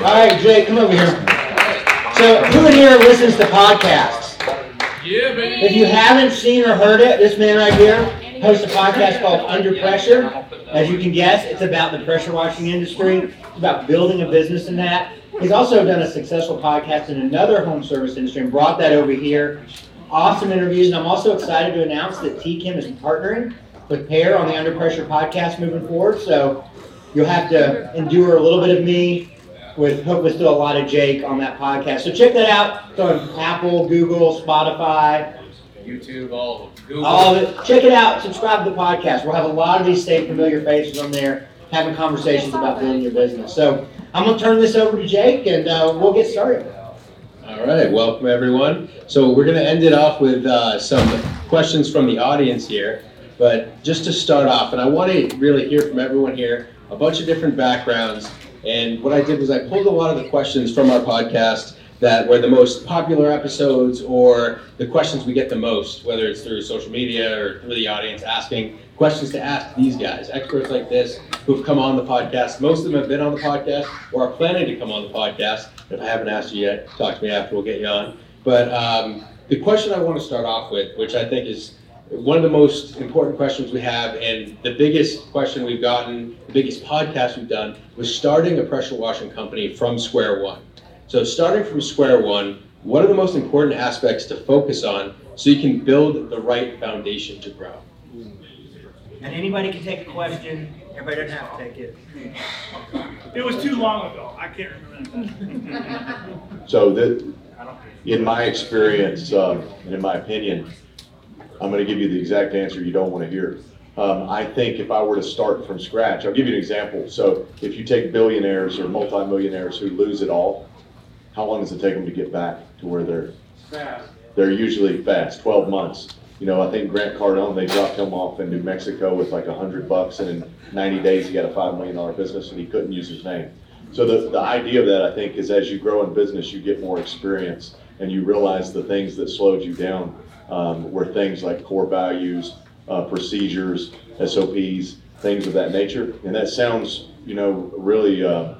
All right, Jake, come over here. So, who in here listens to podcasts? Yeah, baby. If you haven't seen or heard it, this man right here hosts a podcast called Under Pressure. As you can guess, it's about the pressure washing industry. It's about building a business in that. He's also done a successful podcast in another home service industry and brought that over here. Awesome interviews, and I'm also excited to announce that TChem is partnering with Pair on the Under Pressure podcast moving forward. So you'll have to endure a little bit of me with hopefully still a lot of Jake on that podcast. So check that out. It's on Apple, Google, Spotify, YouTube, all of them. Google. all of it. Check it out. Subscribe to the podcast. We'll have a lot of these same familiar faces on there having conversations about building your business. So I'm going to turn this over to Jake and uh, we'll get started. All right, welcome everyone. So we're going to end it off with uh, some questions from the audience here. But just to start off, and I want to really hear from everyone here, a bunch of different backgrounds. And what I did was I pulled a lot of the questions from our podcast that were the most popular episodes or the questions we get the most, whether it's through social media or through the audience asking questions to ask these guys, experts like this who've come on the podcast. Most of them have been on the podcast or are planning to come on the podcast. If I haven't asked you yet, talk to me after, we'll get you on. But um, the question I want to start off with, which I think is one of the most important questions we have, and the biggest question we've gotten, the biggest podcast we've done, was starting a pressure washing company from square one. So, starting from square one, what are the most important aspects to focus on so you can build the right foundation to grow? And anybody can take a question. Everybody doesn't have to take it. It was too long ago. I can't remember. So that, in my experience, uh, and in my opinion, I'm gonna give you the exact answer you don't wanna hear. Um, I think if I were to start from scratch, I'll give you an example. So if you take billionaires or multimillionaires who lose it all, how long does it take them to get back to where they're? Fast. They're usually fast, twelve months. You know, I think Grant Cardone, they dropped him off in New Mexico with like a hundred bucks and in ninety days he got a five million dollar business and he couldn't use his name. So the, the idea of that, I think, is as you grow in business, you get more experience and you realize the things that slowed you down um, were things like core values, uh, procedures, SOPs, things of that nature. And that sounds, you know, really uh,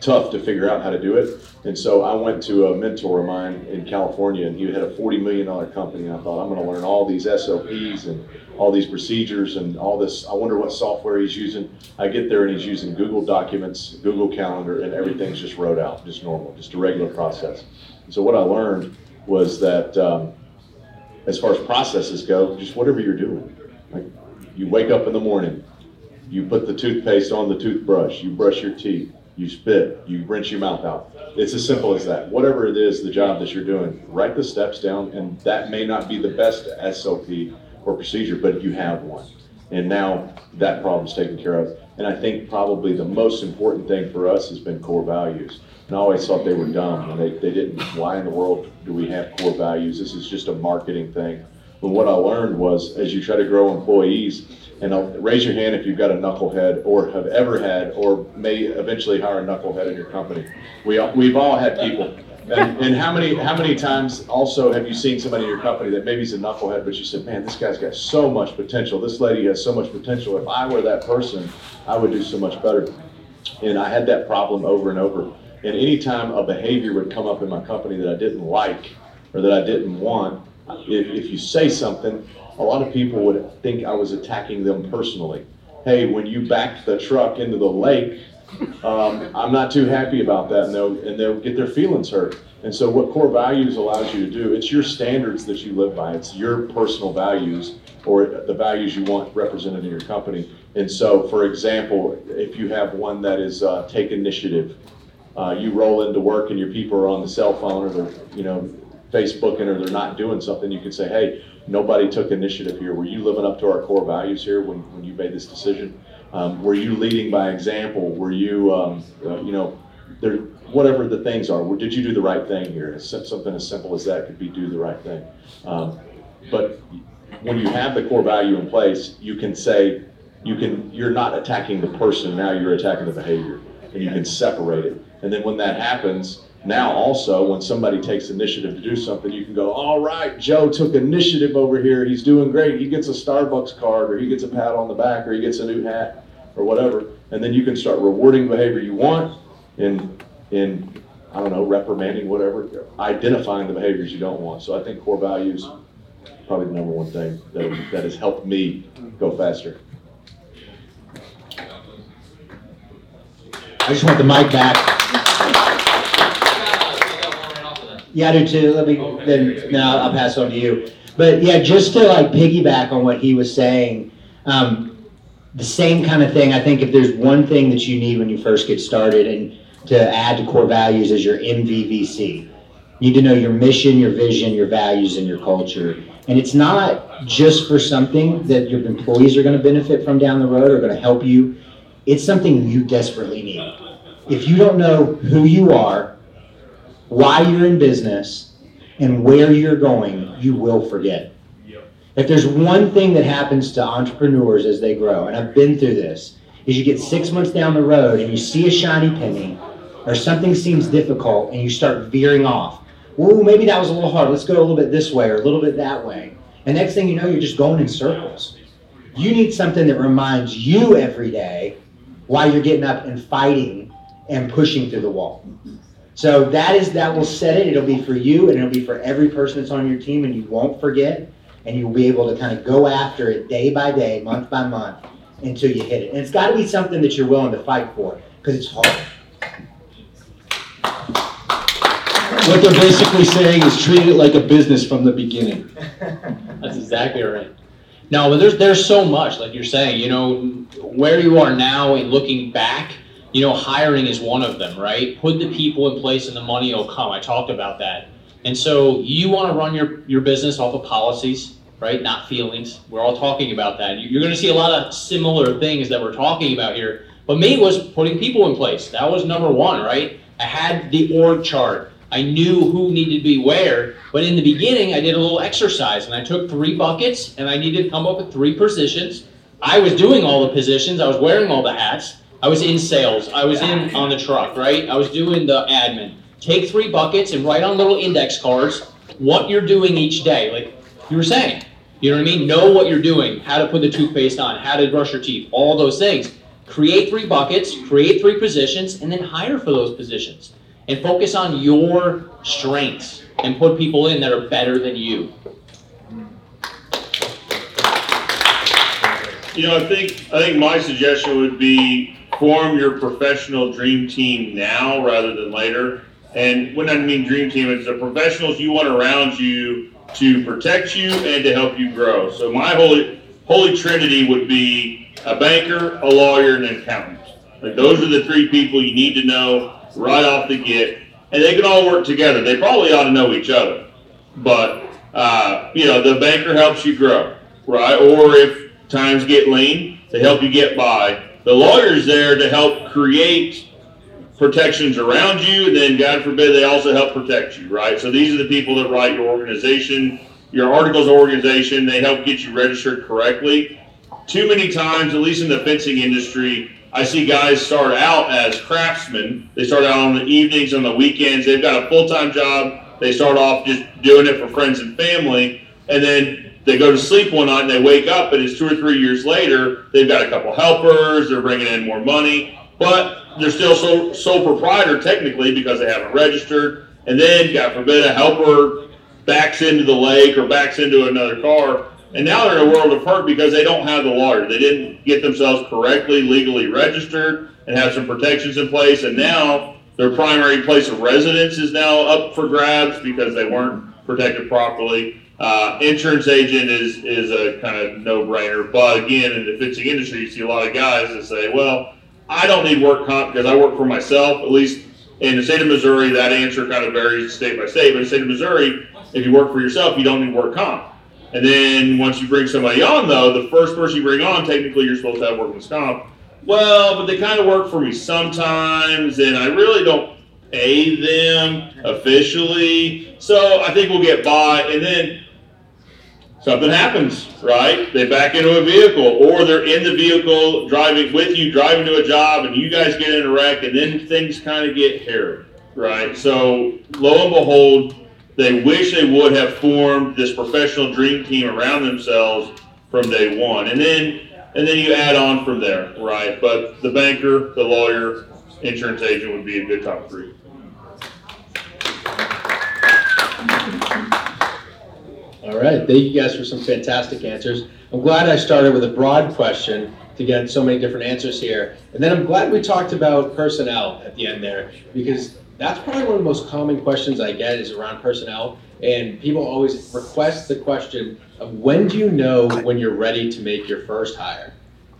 tough to figure out how to do it. And so I went to a mentor of mine in California, and he had a $40 million company. And I thought, I'm going to learn all these SOPs and all these procedures and all this. I wonder what software he's using. I get there, and he's using Google Documents, Google Calendar, and everything's just wrote out, just normal, just a regular process. And so what I learned was that um, as far as processes go, just whatever you're doing. Like you wake up in the morning, you put the toothpaste on the toothbrush, you brush your teeth, you spit, you rinse your mouth out. It's as simple as that. Whatever it is, the job that you're doing, write the steps down, and that may not be the best SOP or procedure, but you have one. And now that problem's taken care of. And I think probably the most important thing for us has been core values. And I always thought they were dumb, and they, they didn't. Why in the world do we have core values? This is just a marketing thing. But what I learned was as you try to grow employees, and I'll raise your hand if you've got a knucklehead or have ever had or may eventually hire a knucklehead in your company. We, we've all had people. And, and how many, how many times also have you seen somebody in your company that maybe is a knucklehead, but you said, man, this guy's got so much potential. This lady has so much potential. If I were that person, I would do so much better. And I had that problem over and over. And anytime a behavior would come up in my company that I didn't like or that I didn't want, if, if you say something, a lot of people would think I was attacking them personally. Hey, when you backed the truck into the lake, um, I'm not too happy about that, and they'll, and they'll get their feelings hurt. And so, what core values allows you to do, it's your standards that you live by, it's your personal values or the values you want represented in your company. And so, for example, if you have one that is uh, take initiative, uh, you roll into work and your people are on the cell phone or they're, you know, Facebooking or they're not doing something, you can say, hey, nobody took initiative here. Were you living up to our core values here when, when you made this decision? Um, were you leading by example? Were you, um, uh, you know, there, whatever the things are, did you do the right thing here? Something as simple as that could be do the right thing. Um, but when you have the core value in place, you can say, you can, you're not attacking the person, now you're attacking the behavior. And you can separate it. And then when that happens, now also, when somebody takes initiative to do something, you can go, all right, Joe took initiative over here. He's doing great. He gets a Starbucks card or he gets a pat on the back or he gets a new hat or whatever. And then you can start rewarding behavior you want and in, I don't know, reprimanding, whatever, identifying the behaviors you don't want. So I think core values, probably the number one thing that, that has helped me go faster. I just want the mic back. Yeah, I do too. Let me, then, now I'll pass on to you. But yeah, just to like piggyback on what he was saying, um, the same kind of thing, I think if there's one thing that you need when you first get started and to add to core values is your MVVC. You need to know your mission, your vision, your values, and your culture. And it's not just for something that your employees are going to benefit from down the road or going to help you. It's something you desperately need. If you don't know who you are, why you're in business, and where you're going, you will forget. If there's one thing that happens to entrepreneurs as they grow, and I've been through this, is you get six months down the road and you see a shiny penny or something seems difficult and you start veering off. Ooh, maybe that was a little hard. Let's go a little bit this way or a little bit that way. And next thing you know, you're just going in circles. You need something that reminds you every day why you're getting up and fighting and pushing through the wall. So that is that will set it. It'll be for you and it'll be for every person that's on your team, and you won't forget. And you'll be able to kind of go after it day by day, month by month, until you hit it. And it's got to be something that you're willing to fight for because it's hard. What they're basically saying is treat it like a business from the beginning. That's exactly right. No, but there's there's so much, like you're saying, you know, where you are now and looking back, you know, hiring is one of them, right? Put the people in place and the money will come. I talked about that. And so you want to run your, your business off of policies, right? Not feelings. We're all talking about that. You're going to see a lot of similar things that we're talking about here. But me was putting people in place. That was number one, right? I had the org chart. I knew who needed to be where. But in the beginning, I did a little exercise and I took three buckets and I needed to come up with three positions. I was doing all the positions. I was wearing all the hats. I was in sales. I was in on the truck, right? I was doing the admin. Take three buckets and write on little index cards what you're doing each day. Like you were saying, you know what I mean? Know what you're doing, how to put the toothpaste on, how to brush your teeth, all those things. Create three buckets, create three positions, and then hire for those positions. And focus on your strengths and put people in that are better than you. You know, I think, I think my suggestion would be form your professional dream team now rather than later. And when I mean dream team, it's the professionals you want around you to protect you and to help you grow. So my holy, holy trinity would be a banker, a lawyer, and an accountant. Like those are the three people you need to know right off the get. And they can all work together. They probably ought to know each other. But, uh, you know, the banker helps you grow, right? Or if times get lean, to help you get by. The lawyer's there to help create protections around you, and then God forbid they also help protect you, right? So these are the people that write your organization, your articles of organization. They help get you registered correctly. Too many times, at least in the fencing industry, I see guys start out as craftsmen. They start out on the evenings, on the weekends. They've got a full time job. They start off just doing it for friends and family, and then they go to sleep one night and they wake up, and it's two or three years later. They've got a couple helpers. They're bringing in more money, but they're still sole, sole proprietor technically because they haven't registered. And then, God forbid, a helper backs into the lake or backs into another car, and now they're in a world of hurt because they don't have the water. They didn't get themselves correctly legally registered and have some protections in place, and now their primary place of residence is now up for grabs because they weren't protected properly. Uh, insurance agent is is a kind of no brainer, but again, in the fencing industry, you see a lot of guys that say, "Well, I don't need work comp because I work for myself." At least in the state of Missouri, that answer kind of varies state by state. But in the state of Missouri, if you work for yourself, you don't need work comp. And then once you bring somebody on, though, the first person you bring on, technically you're supposed to have workman's comp. Well, but they kind of work for me sometimes, and I really don't pay them officially. So I think we'll get by. And then something happens, right? They back into a vehicle, or they're in the vehicle driving with you, driving to a job, and you guys get in a wreck, and then things kind of get hairy, right? So lo and behold, they wish they would have formed this professional dream team around themselves from day one. And then and then you add on from there, right? But the banker, the lawyer, insurance agent would be a good top three. All right. Thank you guys for some fantastic answers. I'm glad I started with a broad question to get so many different answers here. And then I'm glad we talked about personnel at the end there because that's probably one of the most common questions I get is around personnel. And people always request the question of when do you know when you're ready to make your first hire?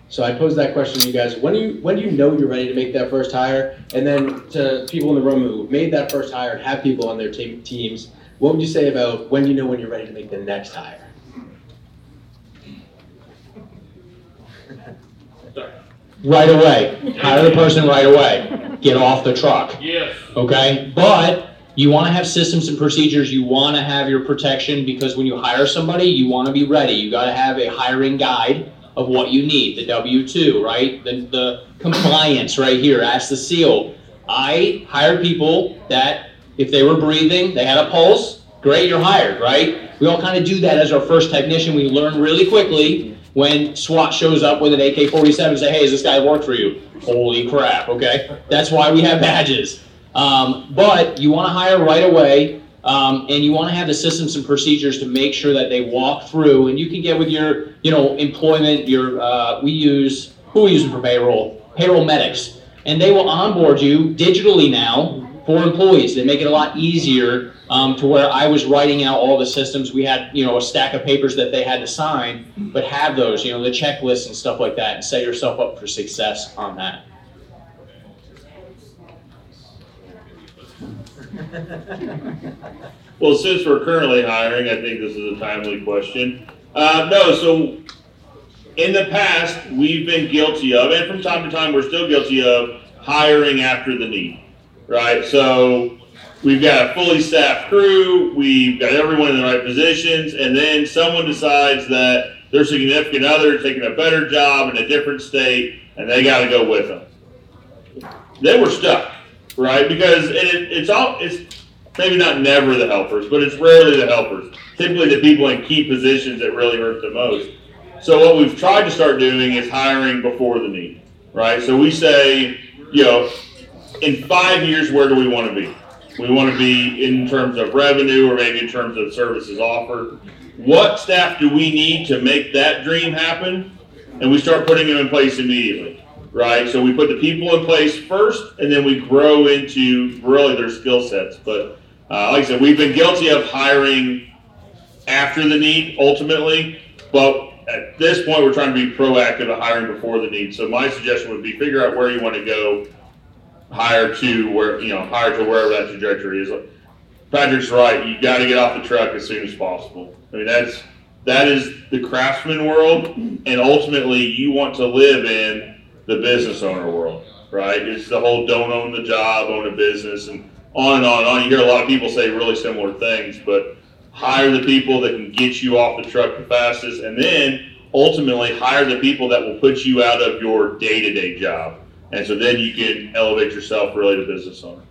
So I pose that question to you guys. When do you when do you know you're ready to make that first hire? And then to people in the room who made that first hire and have people on their team, teams, what would you say about when do you know when you're ready to make the next hire? Right away. Hire the person right away. Get off the truck. Yes. Okay? But you want to have systems and procedures. You want to have your protection because when you hire somebody, you want to be ready. You got to have a hiring guide of what you need the W 2, right? The, the compliance right here. Ask the seal. I hired people that if they were breathing, they had a pulse, great, you're hired, right? We all kind of do that as our first technician. We learn really quickly when SWAT shows up with an AK 47 and say, hey, is this guy work for you? Holy crap, okay? That's why we have badges. Um, but you want to hire right away, um, and you want to have the systems and procedures to make sure that they walk through. And you can get with your, you know, employment. Your uh, we use who we using for payroll? Payroll medics, and they will onboard you digitally now for employees. They make it a lot easier um, to where I was writing out all the systems. We had, you know, a stack of papers that they had to sign, but have those, you know, the checklists and stuff like that, and set yourself up for success on that. Well, since we're currently hiring, I think this is a timely question. Uh, no, so in the past, we've been guilty of, and from time to time, we're still guilty of hiring after the need, right? So we've got a fully staffed crew, we've got everyone in the right positions, and then someone decides that their significant other is taking a better job in a different state, and they got to go with them. Then we're stuck, right? Because it, it's all it's maybe not never the helpers, but it's rarely the helpers. Typically, the people in key positions that really hurt the most. So what we've tried to start doing is hiring before the need, right? So we say, you know, in five years, where do we want to be? We want to be in terms of revenue or maybe in terms of services offered. What staff do we need to make that dream happen? And we start putting them in place immediately, right? So we put the people in place first, and then we grow into really their skill sets. But uh, like I said, we've been guilty of hiring after the need ultimately, but at this point, we're trying to be proactive at hiring before the need. So my suggestion would be figure out where you want to go, hire to where you know hire to wherever that trajectory is. Patrick's right. You got to get off the truck as soon as possible. I mean that's that is the craftsman world, and ultimately you want to live in the business owner world, right? It's the whole don't own the job, own a business, and on and on and on. You hear a lot of people say really similar things, but hire the people that can get you off the truck the fastest, and then ultimately hire the people that will put you out of your day-to-day job. And so then you can elevate yourself really to business owner.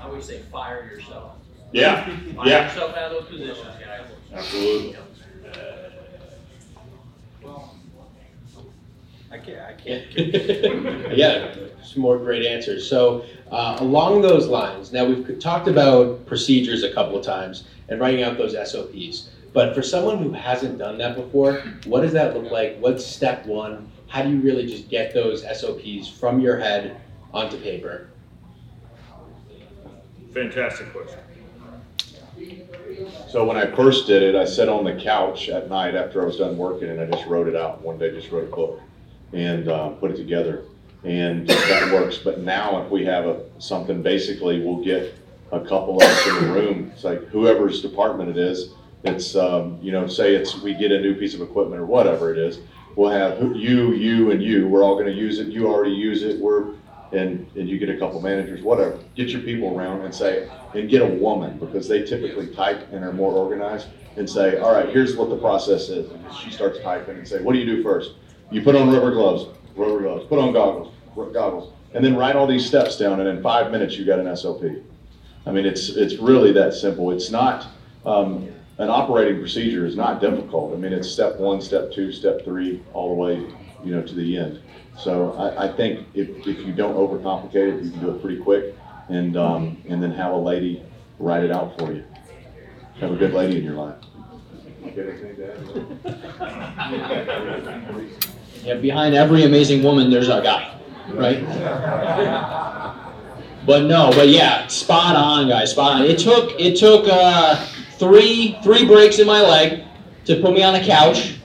I would say fire yourself. Yeah, Fire yeah, yourself out of those positions, guys. absolutely. Well, I can't, I can't. yeah, some more great answers. So, uh, along those lines, now we've talked about procedures a couple of times and writing out those SOPs. But for someone who hasn't done that before, what does that look like? What's step one? How do you really just get those SOPs from your head onto paper? Fantastic question. So when I first did it, I sat on the couch at night after I was done working and I just wrote it out. One day, just wrote a book and uh, put it together. And that works. But now if we have a, something, basically we'll get a couple of us in the room. It's like whoever's department it is. It's, um, you know, say it's, we get a new piece of equipment or whatever it is. We'll have you, you, and you. We're all gonna use it. You already use it. We're, and, and you get a couple managers, whatever. Get your people around and say, and get a woman because they typically type and are more organized and say, all right, here's what the process is. And she starts typing and say, what do you do first? You put on rubber gloves, rubber gloves, put on goggles, goggles, and then write all these steps down and in five minutes you got an SOP. I mean, it's, it's really that simple. It's not, um, an operating procedure is not difficult. I mean, it's step one, step two, step three, all the way, you know, to the end. So I, I think if, if you don't overcomplicate it, you can do it pretty quick and, um, and then have a lady write it out for you. Have a good lady in your life. Yeah, behind every amazing woman, there's a guy, right? But no, but yeah, spot on, guys, spot on. It took it took uh, three three breaks in my leg to put me on the couch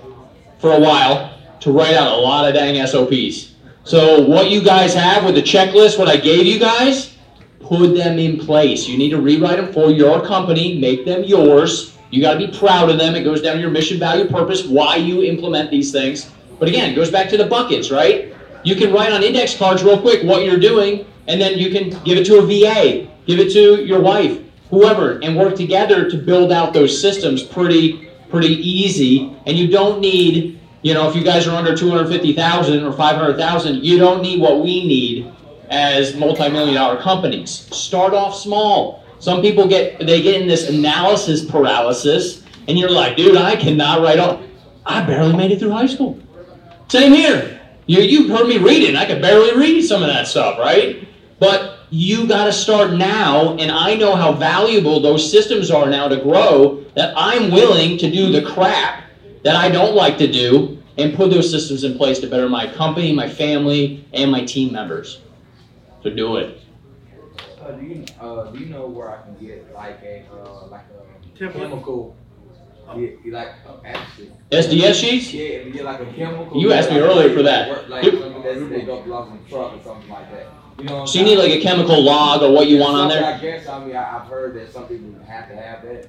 for a while to write out a lot of dang SOPs. So what you guys have with the checklist, what I gave you guys, put them in place. You need to rewrite them for your company, make them yours. You got to be proud of them. It goes down to your mission, value, purpose, why you implement these things. But again, it goes back to the buckets, right? You can write on index cards real quick what you're doing, and then you can give it to a VA, give it to your wife, whoever, and work together to build out those systems pretty, pretty easy. And you don't need, you know, if you guys are under 250,000 or 500,000, you don't need what we need as multi-million dollar companies. Start off small. Some people get they get in this analysis paralysis, and you're like, dude, I cannot write off. I barely made it through high school. Same here. You you heard me reading. I could barely read some of that stuff, right? But you got to start now, and I know how valuable those systems are now to grow. That I'm willing to do the crap that I don't like to do, and put those systems in place to better my company, my family, and my team members. So do it. Uh, do you, uh, do you know where I can get like a, uh, like a Template. chemical, yeah, like, actually. SDS sheets? Yeah, if you get like a chemical. You asked me earlier for that. Work, Like, Yep. something that's, they don't belong in the truck or something like that. You know So you need like a chemical log or what you want on there? I guess, I mean, I, I've heard that some people have to have that.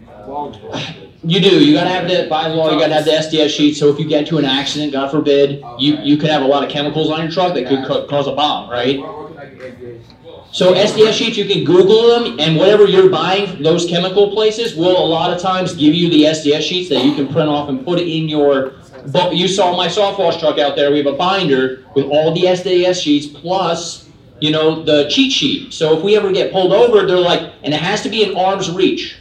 uh, You do. You gotta have that by law. You gotta have the SDS sheet. So if you get into an accident, God forbid, you you could have a lot of chemicals on your truck that could ca- cause a bomb, right? Where, where can I get that? So SDS sheets, you can Google them, and whatever you're buying, those chemical places will a lot of times give you the SDS sheets that you can print off and put it in your. But you saw my soft wash truck out there. We have a binder with all the SDS sheets plus, you know, the cheat sheet. So if we ever get pulled over, they're like, and it has to be in arm's reach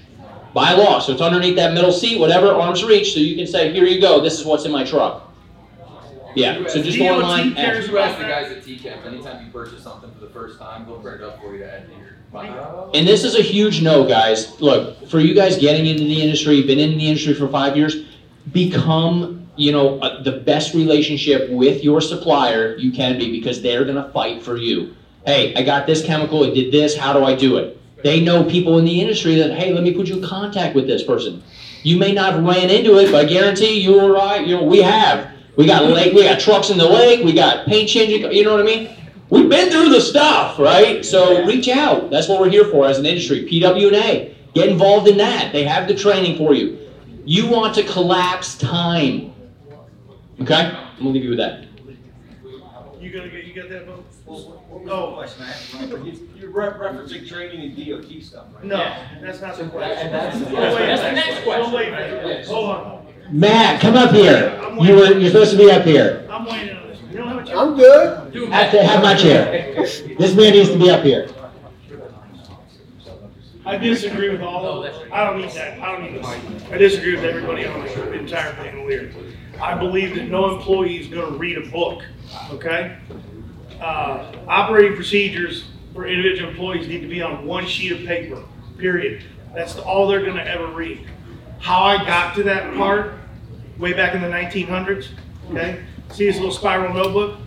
by law. So it's underneath that middle seat, whatever, arm's reach. So you can say, here you go. This is what's in my truck. Yeah. So just go DOT online. cares ask- You ask the guys at TCAP, anytime you purchase something for the first time, they'll print it up for you to add to your. And this is a huge no, guys. Look, for you guys getting into the industry, been in the industry for five years, become, you know, uh, the best relationship with your supplier you can be because they're gonna fight for you. Hey, I got this chemical, it did this, how do I do it? They know people in the industry that, hey, let me put you in contact with this person. You may not have ran into it, but I guarantee you or right. you know, we have. We got lake, we got trucks in the lake, we got paint changing, you know what I mean? We've been through the stuff, right? So reach out. That's what we're here for as an industry. PWNA, get involved in that. They have the training for you. You want to collapse time. Okay? I'm gonna leave you with that. You gonna get, you got that vote? No question, I have, you- you're re- referencing training and DOT stuff, right? No, that's not the question. And that's- Oh, wait, that's the next question. Oh, wait, wait, hold on. Matt, come up here. You were, you're supposed to be up here. I'm waiting on this. You don't have a chair? I'm good. Do Have to have my chair. This man needs to be up here. I disagree with all of it. I don't need that. I don't need this. I disagree with everybody on the entire panel here. I believe that no employee is gonna read a book, okay? Uh, operating procedures for individual employees need to be on one sheet of paper, period. That's all they're gonna ever read. How I got to that part, way back in the nineteen hundreds, okay? See this little spiral notebook?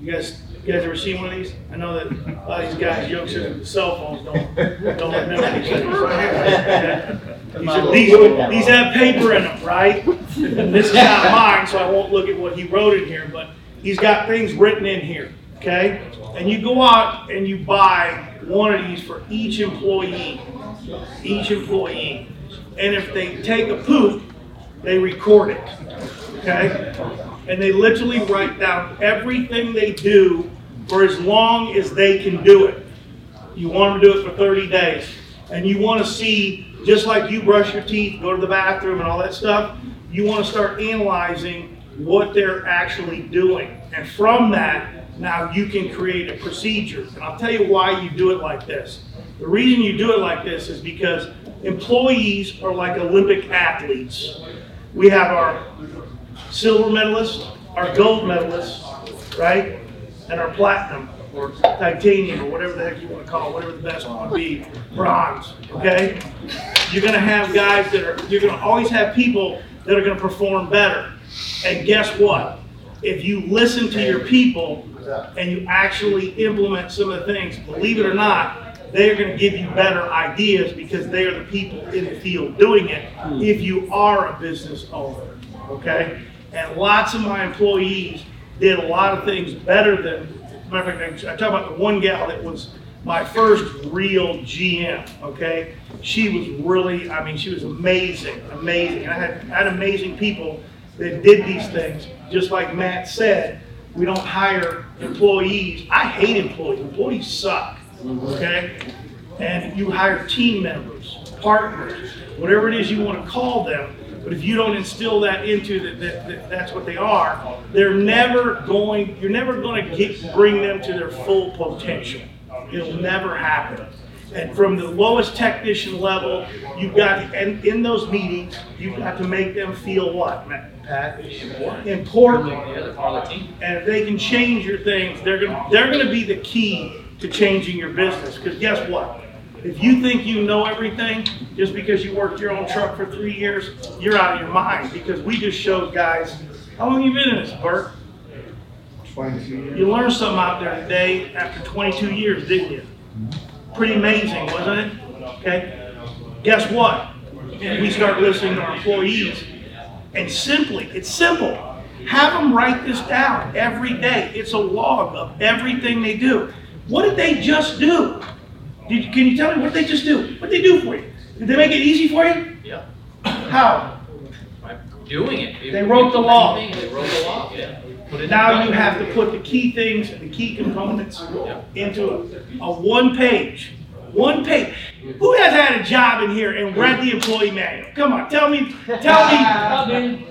You guys, you guys ever seen one of these? I know that a lot of these guys, youngsters with cell phones don't, don't remember these things, right? These, these, these have paper in them, right? And this is not mine, so I won't look at what he wrote in here, but he's got things written in here, okay? And you go out and you buy one of these for each employee, each employee. And if they take a poop, they record it, okay? And they literally write down everything they do for as long as they can do it. You want them to do it for 30 days. And you want to see, just like you brush your teeth, go to the bathroom and all that stuff, you want to start analyzing what they're actually doing. And from that, now you can create a procedure. And I'll tell you why you do it like this. The reason you do it like this is because employees are like Olympic athletes. We have our silver medalists, our gold medalists, right? and our platinum or titanium or whatever the heck you wanna call it, whatever the best one would be, bronze, okay? You're gonna have guys that are, you're gonna always have people that are gonna perform better. And guess what? If you listen to your people and you actually implement some of the things, believe it or not, they're gonna give you better ideas because they are the people in the field doing it if you are a business owner, okay? And lots of my employees did a lot of things better than, matter of fact, I talk about the one gal that was my first real GM, okay? She was really, I mean, she was amazing, amazing. And I had, I had amazing people that did these things. Just like Matt said, we don't hire employees. I hate employees. Employees suck, okay? And you hire team members, partners, whatever it is you want to call them. But if you don't instill that into that, that, that that's what they are, they're never going, you're never going to get, bring them to their full potential. It'll never happen. And from the lowest technician level, you've got, and in those meetings, you've got to make them feel what, Matt- Pat? Important. Yeah, they're part of the team. And if they can change your things, they're gonna, they're gonna be the key to changing your business. Because guess what? If you think you know everything, just because you worked your own truck for three years, you're out of your mind. Because we just showed guys, how long you been in this, Bert? You learned something out there today after 22 years, didn't you? Pretty amazing, wasn't it? Okay? Guess what? We start listening to our employees, and simply, it's simple. Have them write this down every day. It's a log of everything they do. What did they just do? Did, can you tell me what did they just do? What they do for you? Did they make it easy for you? Yeah. How? By doing it. They wrote the law. They wrote the law, yeah. Put it in Now you have to put the key things, the key components into a, a one page, one page. Who has had a job in here and read the employee manual? Come on, tell me, tell me.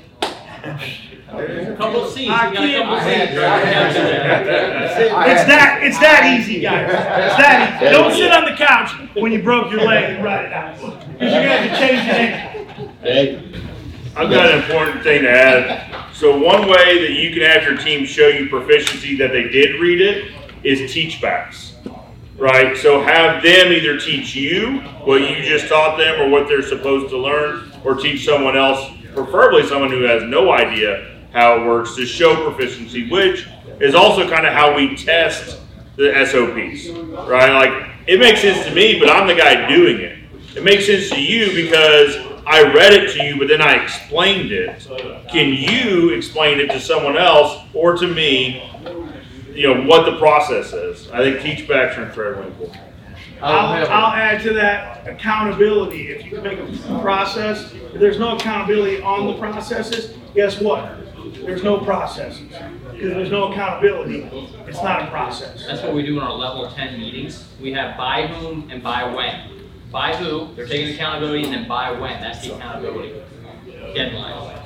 Couple of Cs, I got a couple of can't- Cs. It's that, it's that easy, guys. It's that easy. Don't sit on the couch when you broke your leg and write it out. Because you're gonna have to change your in. Hey, I've got an important thing to add. So one way that you can have your team show you proficiency that they did read it is teach backs. Right? So have them either teach you what you just taught them or what they're supposed to learn, or teach someone else, preferably someone who has no idea how it works, to show proficiency, which is also kind of how we test the SOPs. Right? Like it makes sense to me, but I'm the guy doing it. It makes sense to you because I read it to you, but then I explained it. Can you explain it to someone else or to me? You know what the process is. I think teach backs are incredibly important. I'll, I'll add to that accountability. If you can make a process, if there's no accountability on the processes, guess what? There's no processes. Because there's no accountability, it's not a process. That's what we do in our level ten meetings. We have by whom and by when. By who, they're taking accountability, and then by when, that's the accountability. Deadline.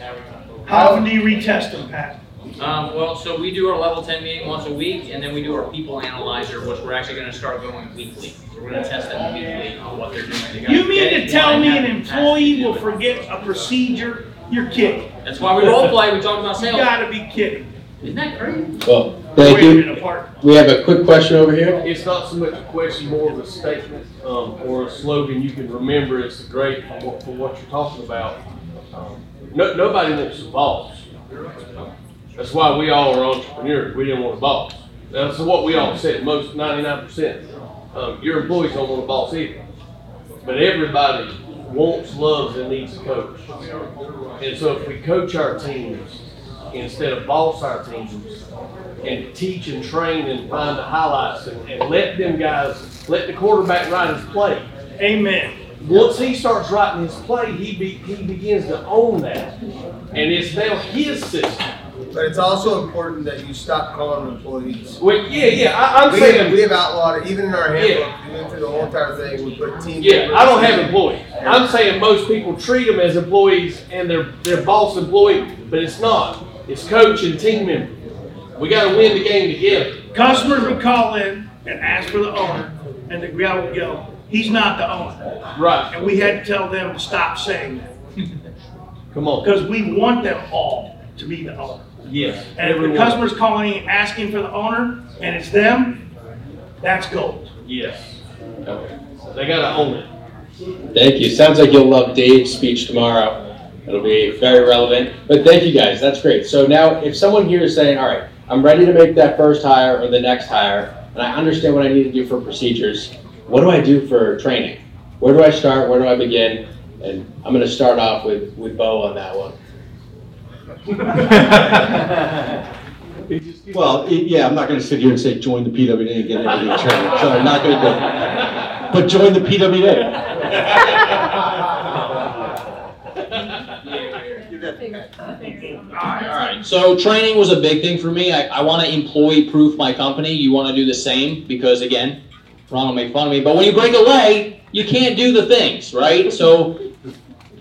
How often do you retest them, Pat? Um, well, so we do our level ten meeting once a week, and then we do our people analyzer, which we're actually gonna start going weekly. So we're gonna test them weekly on what they're doing. They You mean to tell me an have it, pass employee will forget a procedure? You're kidding. That's why we role play, we talk about You sales. gotta be kidding. Isn't that crazy? well, thank Waving you. it apart. We have a quick question over here. It's not so much a question, more of a statement, um, or a slogan you can remember. It's great for what, for what you're talking about. Um, No, nobody wants a boss. That's why we all are entrepreneurs. We didn't want a boss. That's what we all said, most ninety-nine percent. Um, your employees don't want a boss either. But everybody wants, loves, and needs a coach. And so if we coach our teams instead of boss our teams and teach and train and find the highlights and, and let them guys, let the quarterback write his play. Amen. Once he starts writing his play, he be, he begins to own that. And it's now his system. But it's also important that you stop calling them employees. Well, yeah, yeah, I, I'm we saying. Have, we have outlawed it, even in our handbook, Yeah. we went through the whole entire thing, we put team. Yeah. I don't have employees. I'm saying most people treat them as employees and they're, they're boss employee, but it's not. It's coach and team member. We gotta win the game together. Customers would call in and ask for the owner, and the guy would go, he's not the owner. Right, And we had to tell them to stop saying that. come on. Because we want them all to be the owner. Yes. And if the customer's calling, asking for the owner, and it's them, that's gold. Yes. Okay. They gotta own it. Thank you. Sounds like you'll love Dave's speech tomorrow. It'll be very relevant. But thank you guys. That's great. So now, if someone here is saying, all right, I'm ready to make that first hire or the next hire, and I understand what I need to do for procedures, what do I do for training? Where do I start? Where do I begin? And I'm going to start off with, with Bo on that one. Well, i- yeah, I'm not gonna sit here and say, join the PWA and get everything trained, so I'm not gonna it. But join the PWA. Alright, so training was a big thing for me. I, I wanna employee-proof my company. You wanna do the same, because again, Ron will make fun of me, but when you break a leg, you can't do the things, right? So,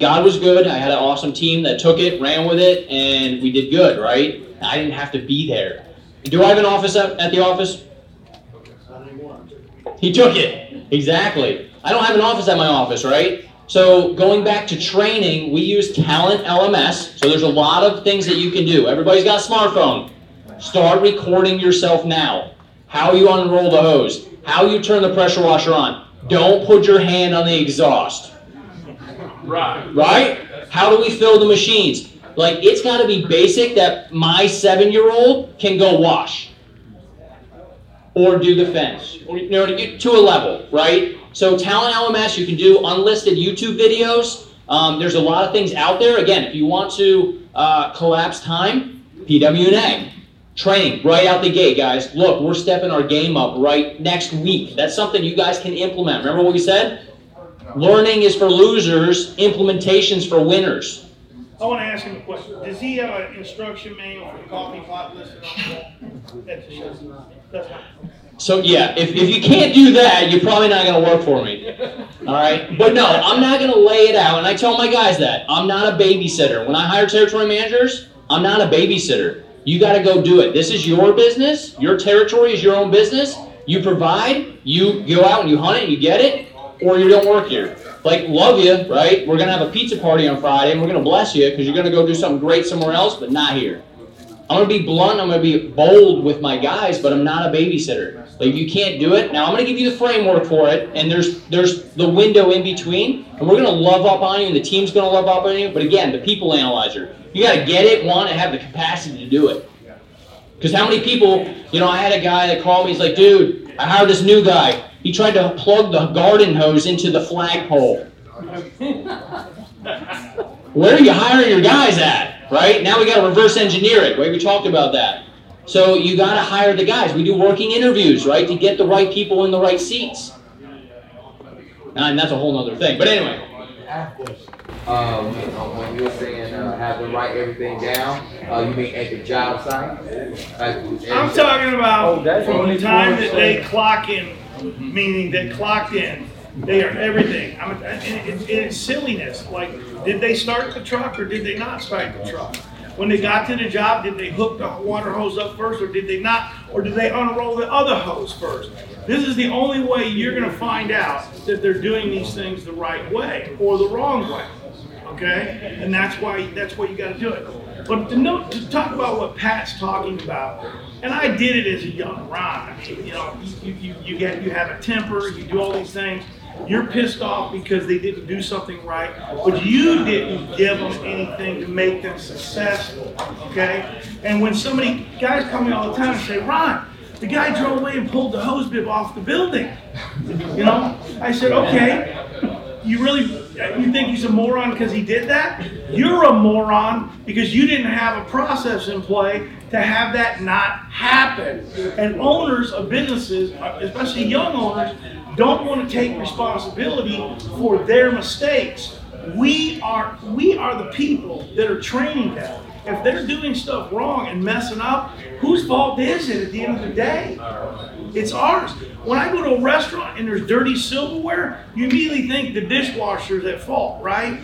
God was good. I had an awesome team that took it, ran with it, and we did good, right? I didn't have to be there. Do I have an office at, at the office? He took it. Exactly. I don't have an office at my office, right? So going back to training, we use Talent LMS. So there's a lot of things that you can do. Everybody's got a smartphone. Start recording yourself now. How you unroll the hose. How you turn the pressure washer on. Don't put your hand on the exhaust. Right. Right? How do we fill the machines? Like it's got to be basic that my seven-year-old can go wash or do the fence, or you know, to to a level, right? So Talent LMS, you can do unlisted YouTube videos. Um, there's a lot of things out there. Again, if you want to uh, collapse time, PWNA. Training right out the gate, guys. Look, we're stepping our game up right next week. That's something you guys can implement. Remember what we said? Learning is for losers, implementations for winners. I want to ask him a question. Does he have an instruction manual for coffee pot listed on the That's. So yeah, if, if you can't do that, you're probably not gonna work for me. All right? But no, I'm not gonna lay it out, and I tell my guys that. I'm not a babysitter. When I hire territory managers, I'm not a babysitter. You gotta go do it. This is your business. Your territory is your own business. You provide, you go out and you hunt it, and you get it, or you don't work here. Like, love you, right? We're gonna have a pizza party on Friday, and we're gonna bless you, because you're gonna go do something great somewhere else, but not here. I'm gonna be blunt, I'm gonna be bold with my guys, but I'm not a babysitter. Like you can't do it. Now I'm gonna give you the framework for it, and there's there's the window in between, and we're gonna love up on you, and the team's gonna love up on you. But again, the people analyzer, you gotta get it, want, and have the capacity to do it. Because how many people, you know, I had a guy that called me. He's like, dude, I hired this new guy. He tried to plug the garden hose into the flagpole. Where are you hiring your guys at? Right now we got to reverse engineer it. Right, we talked about that. So you got to hire the guys. We do working interviews, right, to get the right people in the right seats. And that's a whole other thing. But anyway, Um, when you were saying, uh, have them write everything down, uh, you mean at the job site? Like, I'm talking about Oh, that's from only the time that they clock in, Mm-hmm. meaning they clocked in, they are everything. I mean, and and it's silliness, like, did they start the truck or did they not start the truck? When they got to the job, did they hook the water hose up first or did they not? Or did they unroll the other hose first? This is the only way you're gonna find out that they're doing these things the right way or the wrong way okay? And that's why that's why you got to do it. But to know to talk about what Pat's talking about, and I did it as a young Ron. I mean, you know, you you, you get you have a temper, you do all these things. You're pissed off because they didn't do something right, but you didn't give them anything to make them successful, okay? And when somebody guys come me all the time and say, Ron, the guy drove away and pulled the hose bib off the building. You know, I said, okay, you really you think he's a moron because he did that? You're a moron because you didn't have a process in play to have that not happen. And owners of businesses, especially young owners, don't want to take responsibility for their mistakes. We are we are the people that are training them. If they're doing stuff wrong and messing up, whose fault is it at the end of the day? It's ours. When I go to a restaurant and there's dirty silverware, you immediately think the dishwasher's at fault, right?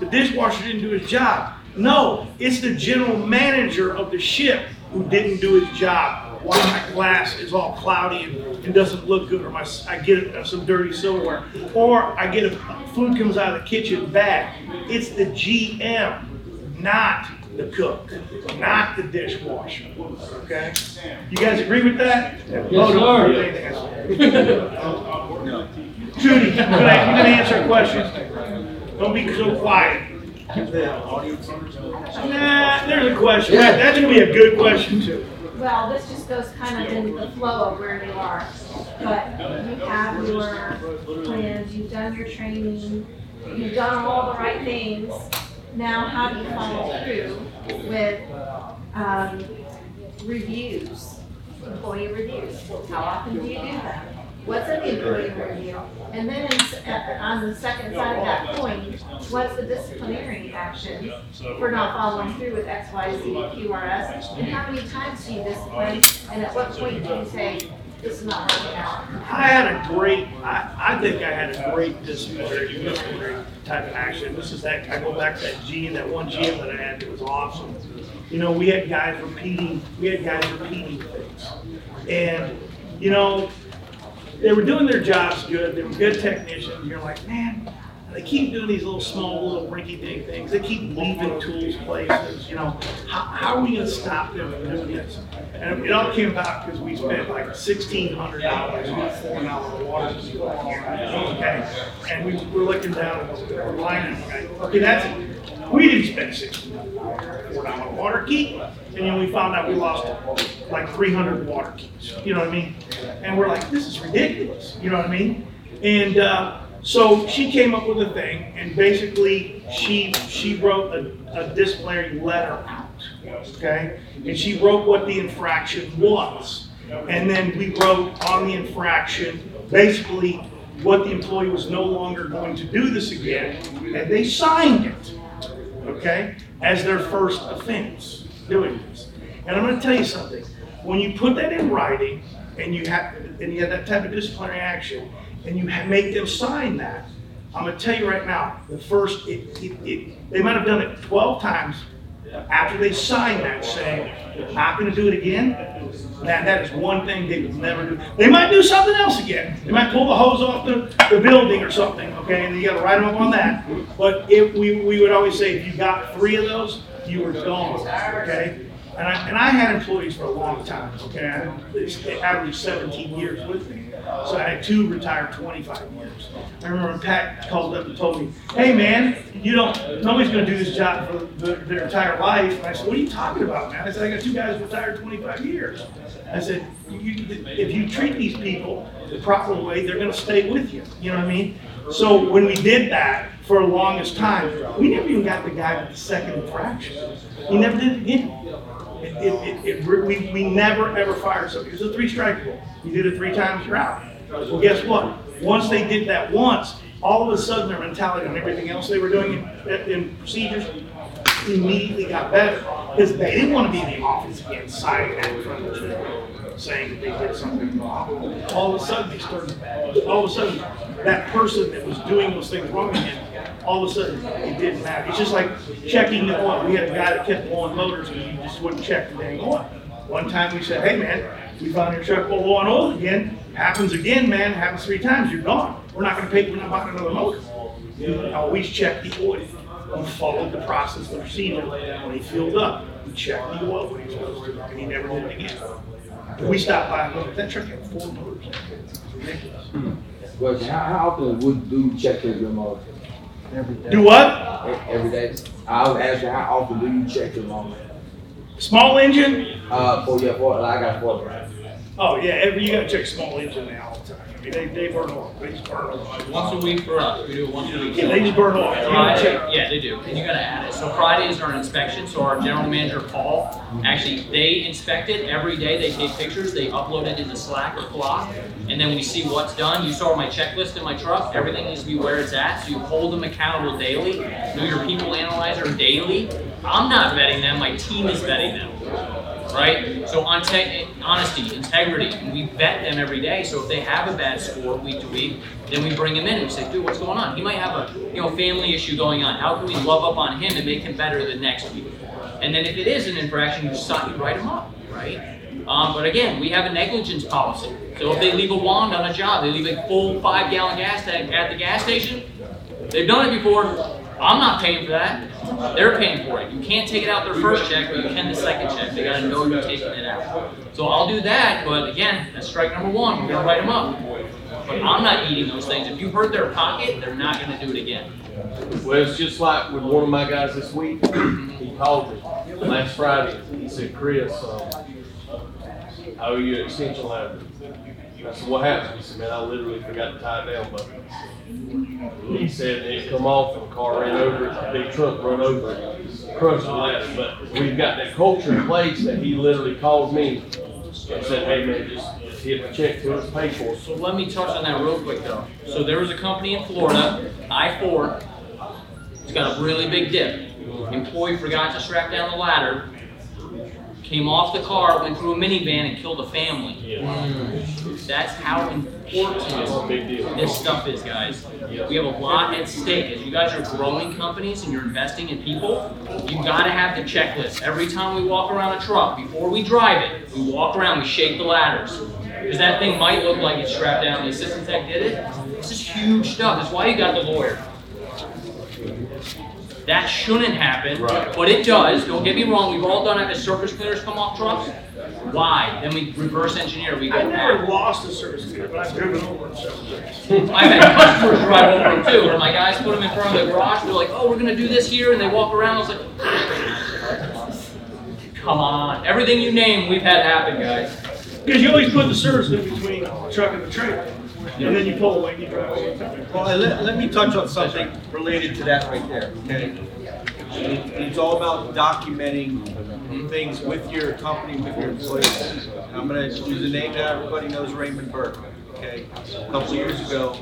The dishwasher didn't do his job. No, it's the general manager of the ship who didn't do his job. Why my glass is all cloudy and, and doesn't look good, or my I get some dirty silverware, or I get a food comes out of the kitchen bad. It's the GM, not the cook, not the dishwasher, okay? You guys agree with that? Vote on it. Judy, you gonna, you gonna answer a question? Don't be so quiet. Nah, there's a question. That's gonna be a good question too. Well, this just goes kind of in the flow of where you are. But you have your plans, you've done your training, you've done all the right things. Now, how do you follow through with, um, reviews, employee reviews? How often do you do that? What's an employee review? And then s- on the second side of that coin, what's the disciplinary action for not following through with X, Y, Z, QRS? And how many times do you discipline? And at what point do you say, I had a great, I, I think I had a great disciplinary, type of action. This is that, I go back to that G, that one GM that I had that was awesome. You know, we had guys repeating, we had guys repeating things. And, you know, they were doing their jobs good, they were good technicians, you're like, man, they keep doing these little small, little rinky dink things, they keep leaving tools places, you know, how, how are we gonna stop them from doing this? And it all came about because we spent like sixteen hundred dollars on a four dollar water heater, okay? And we were looking down at the line, going, okay, that's, we didn't spend sixteen hundred dollars four dollar water key, and then we found out we lost like three hundred water keys, you know what I mean? And we're like, this is ridiculous, you know what I mean? And, uh, so she came up with a thing, and basically, she, she wrote a, a disciplinary letter out, okay? And she wrote what the infraction was. And then we wrote on the infraction, basically, what the employee was no longer going to do this again, and they signed it, okay? As their first offense, doing this. And I'm gonna tell you something, when you put that in writing, and you have, and you have that type of disciplinary action, and you make them sign that, I'm gonna tell you right now, the first, it, it, it, they might have done it twelve times after they sign that, saying, not gonna do it again, that, that is one thing they will never do. They might do something else again. They might pull the hose off the, the building or something, okay, and you gotta write them up on that. But if, we, we would always say, if you got three of those, you were gone, okay? And I, and I had employees for a long time, okay? I had- They averaged seventeen years with me. So I had two retired twenty-five years. I remember when Pat called up and told me, hey, man, you don't, nobody's gonna do this job for the- their entire life. And I said, what are you talking about, man? I said, I got two guys retired twenty-five years. I said, you, if you treat these people the proper way, they're gonna stay with you, you know what I mean? So when we did that for the longest time, we never even got the guy with the second infraction. He never did it again. It, it, it, we, we never ever fired somebody. It was a three strike rule. You did it three times, you're out. Well, guess what? Once they did that once, all of a sudden their mentality and everything else they were doing in, in procedures immediately got better because they didn't want to be in the office again, that in front of the children, saying that they did something wrong. All of a sudden they started. All of a sudden, that person that was doing those things wrong again all of a sudden, it didn't matter. It's just like checking the oil. We had a guy that kept blowing motors and you just wouldn't check the dang oil. One time we said, hey man, we found your truck full on oil again. Happens again, man. Happens three times. You're gone. We're not gonna pay, we're not buying another motor. You always check the oil. We followed the process, the procedure. When he filled up, we checked the oil when he was to, and he never did it again. We stopped buying motors. That truck had four motors. Ridiculous. Hmm. Question, how, often would do check your motor? Do what? Every day? I was asking, how often do you check your motor? Small engine? Uh, for your, for, I got four. Oh, yeah, every, you gotta check small engine now all the time. I mean, they, they burn off, they just burn off. Once a week for us, we do it once a week. Yeah, they just burn off. You check. Friday, yeah, they do, and you gotta add it. So Fridays are an inspection, so our general manager, Paul, actually, they inspect it every day, they take pictures, they upload it into Slack or Flock, and then we see what's done. You saw my checklist in my truck, everything needs to be where it's at, so you hold them accountable daily, do your people analyzer daily. I'm not vetting them, my team is vetting them right? So on te- honesty, integrity, we vet them every day. So if they have a bad score week to week, then we bring him in and we say, dude, what's going on? He might have a you know family issue going on. How can we love up on him and make him better the next week? And then if it is an infraction, you stop, you write him up, right? Um, but again, we have a negligence policy. So if they leave a wand on a job, they leave a full five gallon gas tank at the gas station, they've done it before, I'm not paying for that. They're paying for it. You can't take it out their first check, but you can the second check. They gotta know you're taking it out. So I'll do that, but again, that's strike number one. We're gonna write them up. But I'm not eating those things. If you hurt their pocket, they're not gonna do it again. Well, it's just like with one of my guys this week. He called me last Friday. He said, Chris, um, I owe you an extension ladder. I said, what happened? He said, man, I literally forgot to tie it down button. He said it come off and the car ran over it, a big truck run over it, crushed the ladder. But we've got that culture in place that he literally called me and said, hey man, just, just hit the check to us, pay for it. So let me touch on that real quick though. So there was a company in Florida, I-4, it's got a really big dip. Employee forgot to strap down the ladder, came off the car, went through a minivan and killed a family. That's how important this stuff is, guys. We have a lot at stake. As you guys are growing companies and you're investing in people, you gotta have the checklist. Every time we walk around a truck, before we drive it, we walk around, we shake the ladders. Because that thing might look like it's strapped down. The assistant tech did it. This is huge stuff. That's why you got the lawyer. That shouldn't happen, Right. but it does. Don't get me wrong. We've all done it. The surface cleaners come off trucks. Why? Then we reverse engineer. We go I've never back. lost a surface cleaner, but I've driven over them several times. I've had customers drive over them too, where my guys put them in front of the garage. They're like, "Oh, we're gonna do this here," and they walk around. I was like, ah, "Come on!" Everything you name, we've had happen, guys. Because you always put the service in between the truck and the trailer, and then you pull away. Well, let, let me touch on something related to that right there, okay? It- It's all about documenting things with your company, with your employees. And I'm gonna use a name that everybody knows, Raymond Burke, okay? A couple years ago,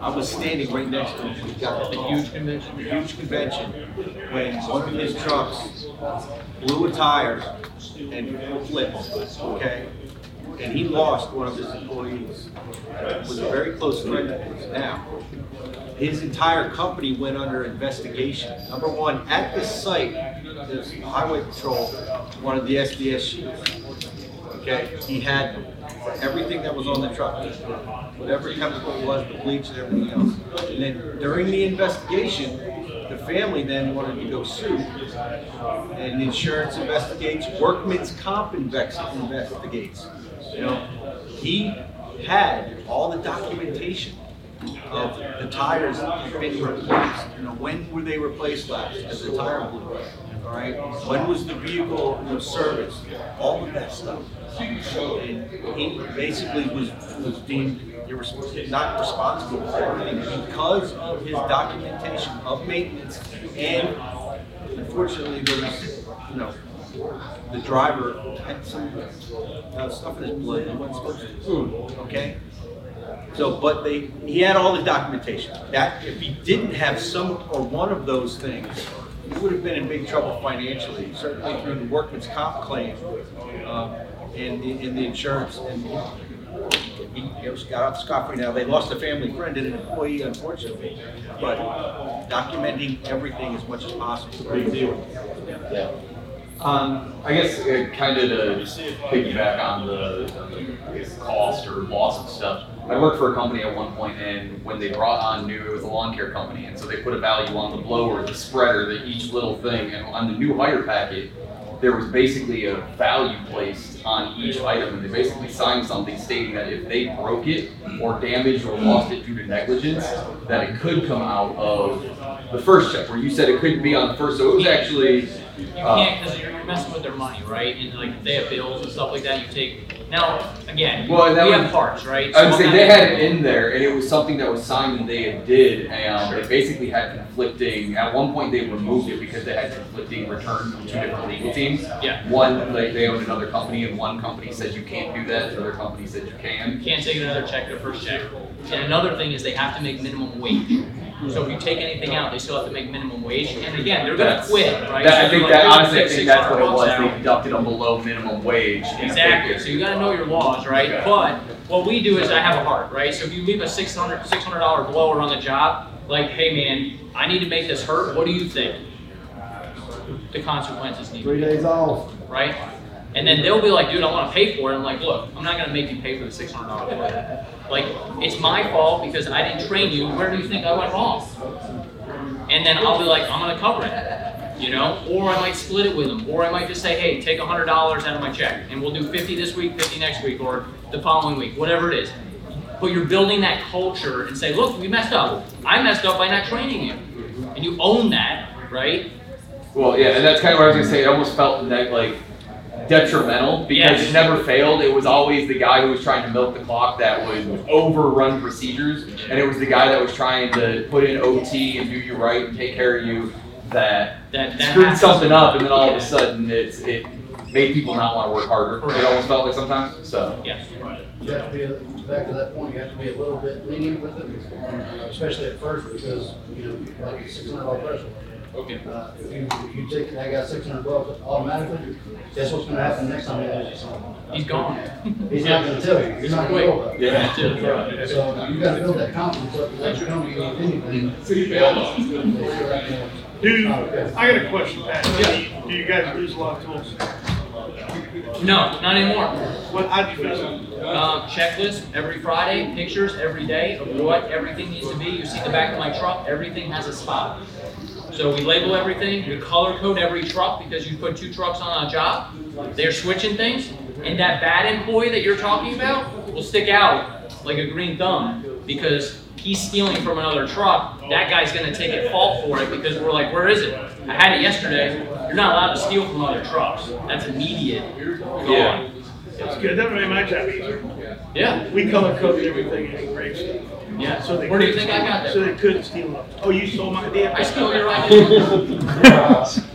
I was standing right next to him. We got the huge convention, huge convention, when one of his trucks blew a tire and flipped, okay? And he lost one of his employees, who was a very close friend of his now. His entire company went under investigation. Number one, at the site, there's highway patrol, one of the SDS shields. Okay, he had everything that was on the truck, whatever chemical it was, the bleach and everything else. And then during the investigation, the family then wanted to go sue. And insurance investigates, workman's comp invest- investigates. You know, he had all the documentation of the tires being replaced. You know, when were they replaced last? Because the tire blew. All right. When was the vehicle you know, serviced? All of that stuff. And he basically was was deemed not responsible for everything because of his documentation of maintenance and unfortunately there was you know the driver had some uh, stuff in his blood that wasn't supposed to. Okay. So, but they, he had all the documentation. That, if he didn't have some or one of those things, he would have been in big trouble financially, certainly through the workman's comp claim, um, and, the- and the insurance. And he, he was got off scot-free. Now, they lost a family friend and an employee, unfortunately, but documenting everything as much as possible. Big deal. Yeah. Um, I guess uh, kind of to piggyback on the, the cost or loss of stuff. I worked for a company at one point, and when they brought on new, it was a lawn care company, and so they put a value on the blower, the spreader, the each little thing, and on the new hire packet, there was basically a value placed on each item, and they basically signed something stating that if they broke it or damaged or lost it due to negligence, that it could come out of the first check, where you said it couldn't be on the first, so it was actually. You uh, can't because you're, you're messing with their money, right? And like if they have bills and stuff like that, you take. Now, again, Well, and that we was- have parts, right? I would So say they had it in there, and it was something that was signed and they had did, and they basically had conflicting. At one point, they removed it because they had conflicting returns from two different legal teams. Yeah. One, like they owned another company, and one company said you can't do that, the other company said you can. You can't take another check, their first check. And another thing is they have to make minimum wage. So if you take anything out, they still have to make minimum wage. And again, they're gonna That's- quit, right? That, So I they're think like, that honestly, I take think that's what it 600 was. bucks They out." deducted them below minimum wage. and Exactly, so you gotta know your laws, right? Okay. But what we do is I have a heart, right? So if you leave a six hundred, six hundred dollar blower on the job, like, hey man, I need to make this hurt, what do you think? The consequences need to Three be, days off. right? And then they'll be like, dude, I wanna pay for it, I'm like, look, I'm not gonna make you pay for the six hundred dollar blower. Like, it's my fault because I didn't train you, where do you think I went wrong? and then I'll be like, I'm gonna cover it, you know? Or I might split it with them, or I might just say, hey, take hundred dollars out of my check, and we'll do fifty this week, fifty next week, or the following week, whatever it is. But you're building that culture and say, look, we messed up. I messed up by not training you. And you own that, right? Well, yeah, and that's kind of what I was gonna say. It almost felt like detrimental because Yes. it never failed. It was always the guy who was trying to milk the clock that would overrun procedures, and it was the guy that was trying to put in OT and do you right and take care of you that, That, that screwed happens. something up, and then all of a sudden it's it made people not want to work harder. It almost felt like sometimes. So Yes. You have to be, back to that point, you have to be a little bit lenient with it, especially at first, because, you know, like six hundred dollar threshold. Okay. Uh, if you, if you take, I got six hundred bucks automatically, guess what's gonna happen next time he loses something? He's gone. He's not gonna tell you, you're not gonna know about it. Yeah. So you gotta build that confidence up, that you don't need anything. Do, I got a question, Pat. Do you- Do you guys use a lot of tools? No, not anymore. What, how'd you fix it? Um, checklist every Friday, pictures every day of what everything needs to be. You see the back of my truck, everything has a spot. So we label everything, we color code every truck because you put two trucks on a job. They're switching things, and that bad employee that you're talking about will stick out like a green thumb because he's stealing from another truck. That guy's gonna take it fault for it because we're like, where is it? I had it yesterday. You're not allowed to steal from other trucks. That's immediate. Gone. Yeah. That's good, that made my job easier. Yeah. We color coded everything in stuff. Yeah. So they Where do you couldn't think I got that steal- So they couldn't steal it. Oh, you stole my idea? I stole your idea.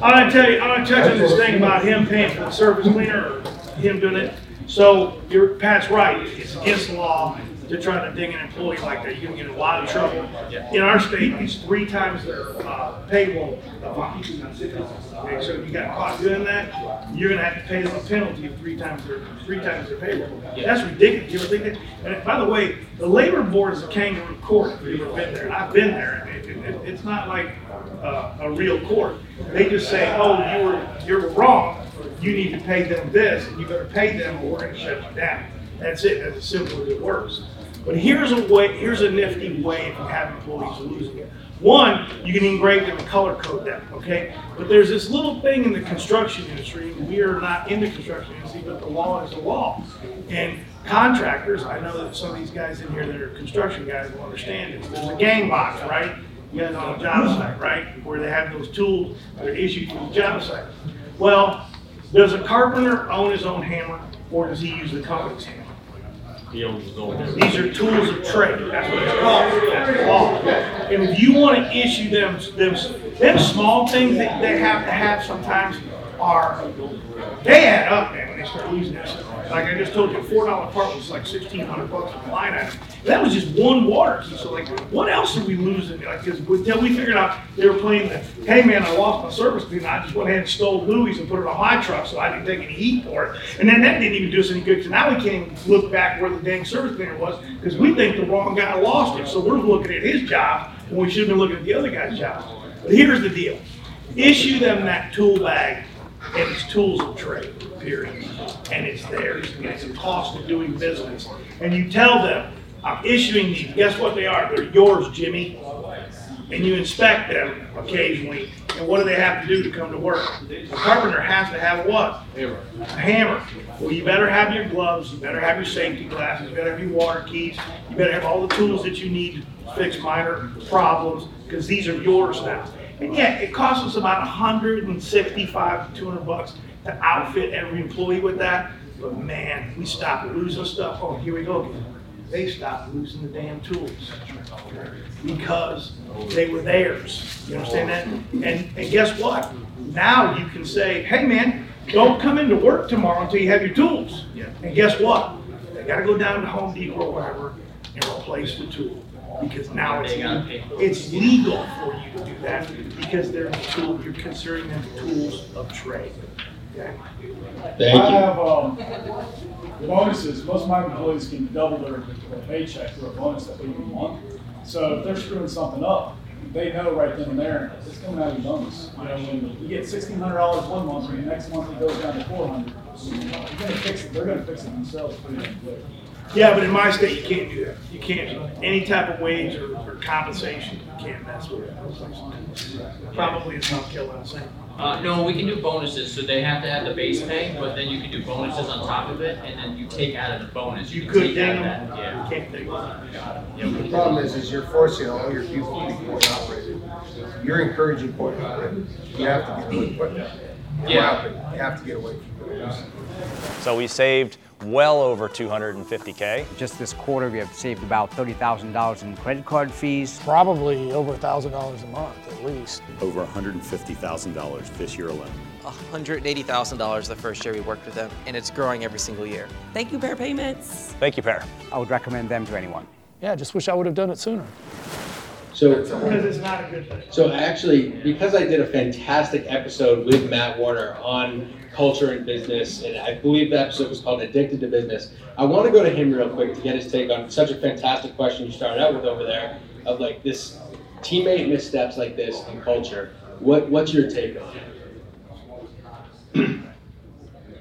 I'm gonna tell you, I'm gonna touch on this thing about him paying for the surface cleaner, or him doing it. So, your Pat's right, it's against the law to try to ding an employee like that, you're gonna get a lot of trouble. In our state, it's three times their, uh, payroll fine. Okay, so if you got caught doing that, you're gonna have to pay them a penalty of three times their, three times their payroll. That's ridiculous, you ever think that? And by the way, the labor board is a kangaroo court, if you've ever been there, I've been there. It- it- it- It's not like, uh, a real court. They just say, oh, you were, you're wrong, you need to pay them this, and you better pay them or we're gonna shut you down. That's it, that's as simple as it works. But here's a way, here's a nifty way if you have employees losing it. One, you can engrave them and color code them, okay? But there's this little thing in the construction industry, we are not in the construction industry, but the law is the law. And contractors, I know that some of these guys in here that are construction guys will understand this. There's a gang box, right? You guys on a job site, right? Where they have those tools that are issued to the job site. Well, does a carpenter own his own hammer, or does he use the company's hammer? These are tools of trade, that's what it's called, that's the law. And if you wanna issue them, them, them small things that they have to have sometimes are, they add up, man, when they start losing that stuff. Like I just told you, four dollar part was like sixteen hundred bucks a line item. That was just one water key, so like, what else are we losing? Like, cause until we figured out, they were playing the, hey man, I lost my surface cleaner, I just went ahead and stole Louis and put it on my truck so I didn't take any heat for it. And then that didn't even do us any good, cause now we can't even look back where the dang surface cleaner was, cause we think the wrong guy lost it, so we're looking at his job, when we should have been looking at the other guy's job. But here's the deal, issue them that tool bag, and it's tools of trade, period. And it's theirs, and it's a cost of doing business. And you tell them, I'm issuing these, guess what they are? They're yours, Jimmy. And you inspect them occasionally, and what do they have to do to come to work? A carpenter has to have what? A hammer. Well, you better have your gloves, you better have your safety glasses, you better have your water keys, you better have all the tools that you need to fix minor problems, because these are yours now. And yeah, it costs us about hundred and sixty-five to two hundred bucks to outfit every employee with that. But man, we stopped losing stuff. Oh, here we go again. They stopped losing the damn tools because they were theirs. You understand that? And, and guess what? Now you can say, hey man, don't come into work tomorrow until you have your tools. And guess what? They gotta go down to Home Depot or whatever and replace the tool. Because now it's, They gotta pay for it's legal for you to do that because they're the tool, you're considering them tools of trade. Okay? Thank I you. have, um, bonuses, most of my employees can double their their paycheck for a bonus that they get a month. So if they're screwing something up, they know right then and there, it's coming out of your bonus. You know, when you get sixteen hundred dollars one month, and the next month it goes down to four hundred, you're gonna fix it, they're gonna fix it themselves pretty damn quick. Yeah, but in my state, you can't do that. You can't, any type of wage or, or compensation, you can't mess with it. Probably is not killing us. Uh, no, we can do bonuses, so they have to have the base pay, but then you can do bonuses on top of it, and then you take out of the bonus, you You can could take out of them, that, you yeah. can't take them. Got it. Yeah, The problem is, is you're forcing all your people to be coin operated. You're encouraging coin operated. You have to get away from it. Yeah. You have to get away from it. So we saved well over 250K. Just this quarter, we have saved about $30,000 in credit card fees. Probably over a thousand dollars a month at least. Over $150,000 this year alone. $180,000 the first year we worked with them, and it's growing every single year. Thank you, Pair Payments. Thank you, Pair. I would recommend them to anyone. Yeah, just wish I would have done it sooner. So, Because it's not a good thing. so actually, because I did a fantastic episode with Matt Warner on culture and business, and I believe the episode was called Addicted to Business. I want to go to him real quick to get his take on such a fantastic question you started out with over there of like this teammate missteps like this in culture. What what's your take on it?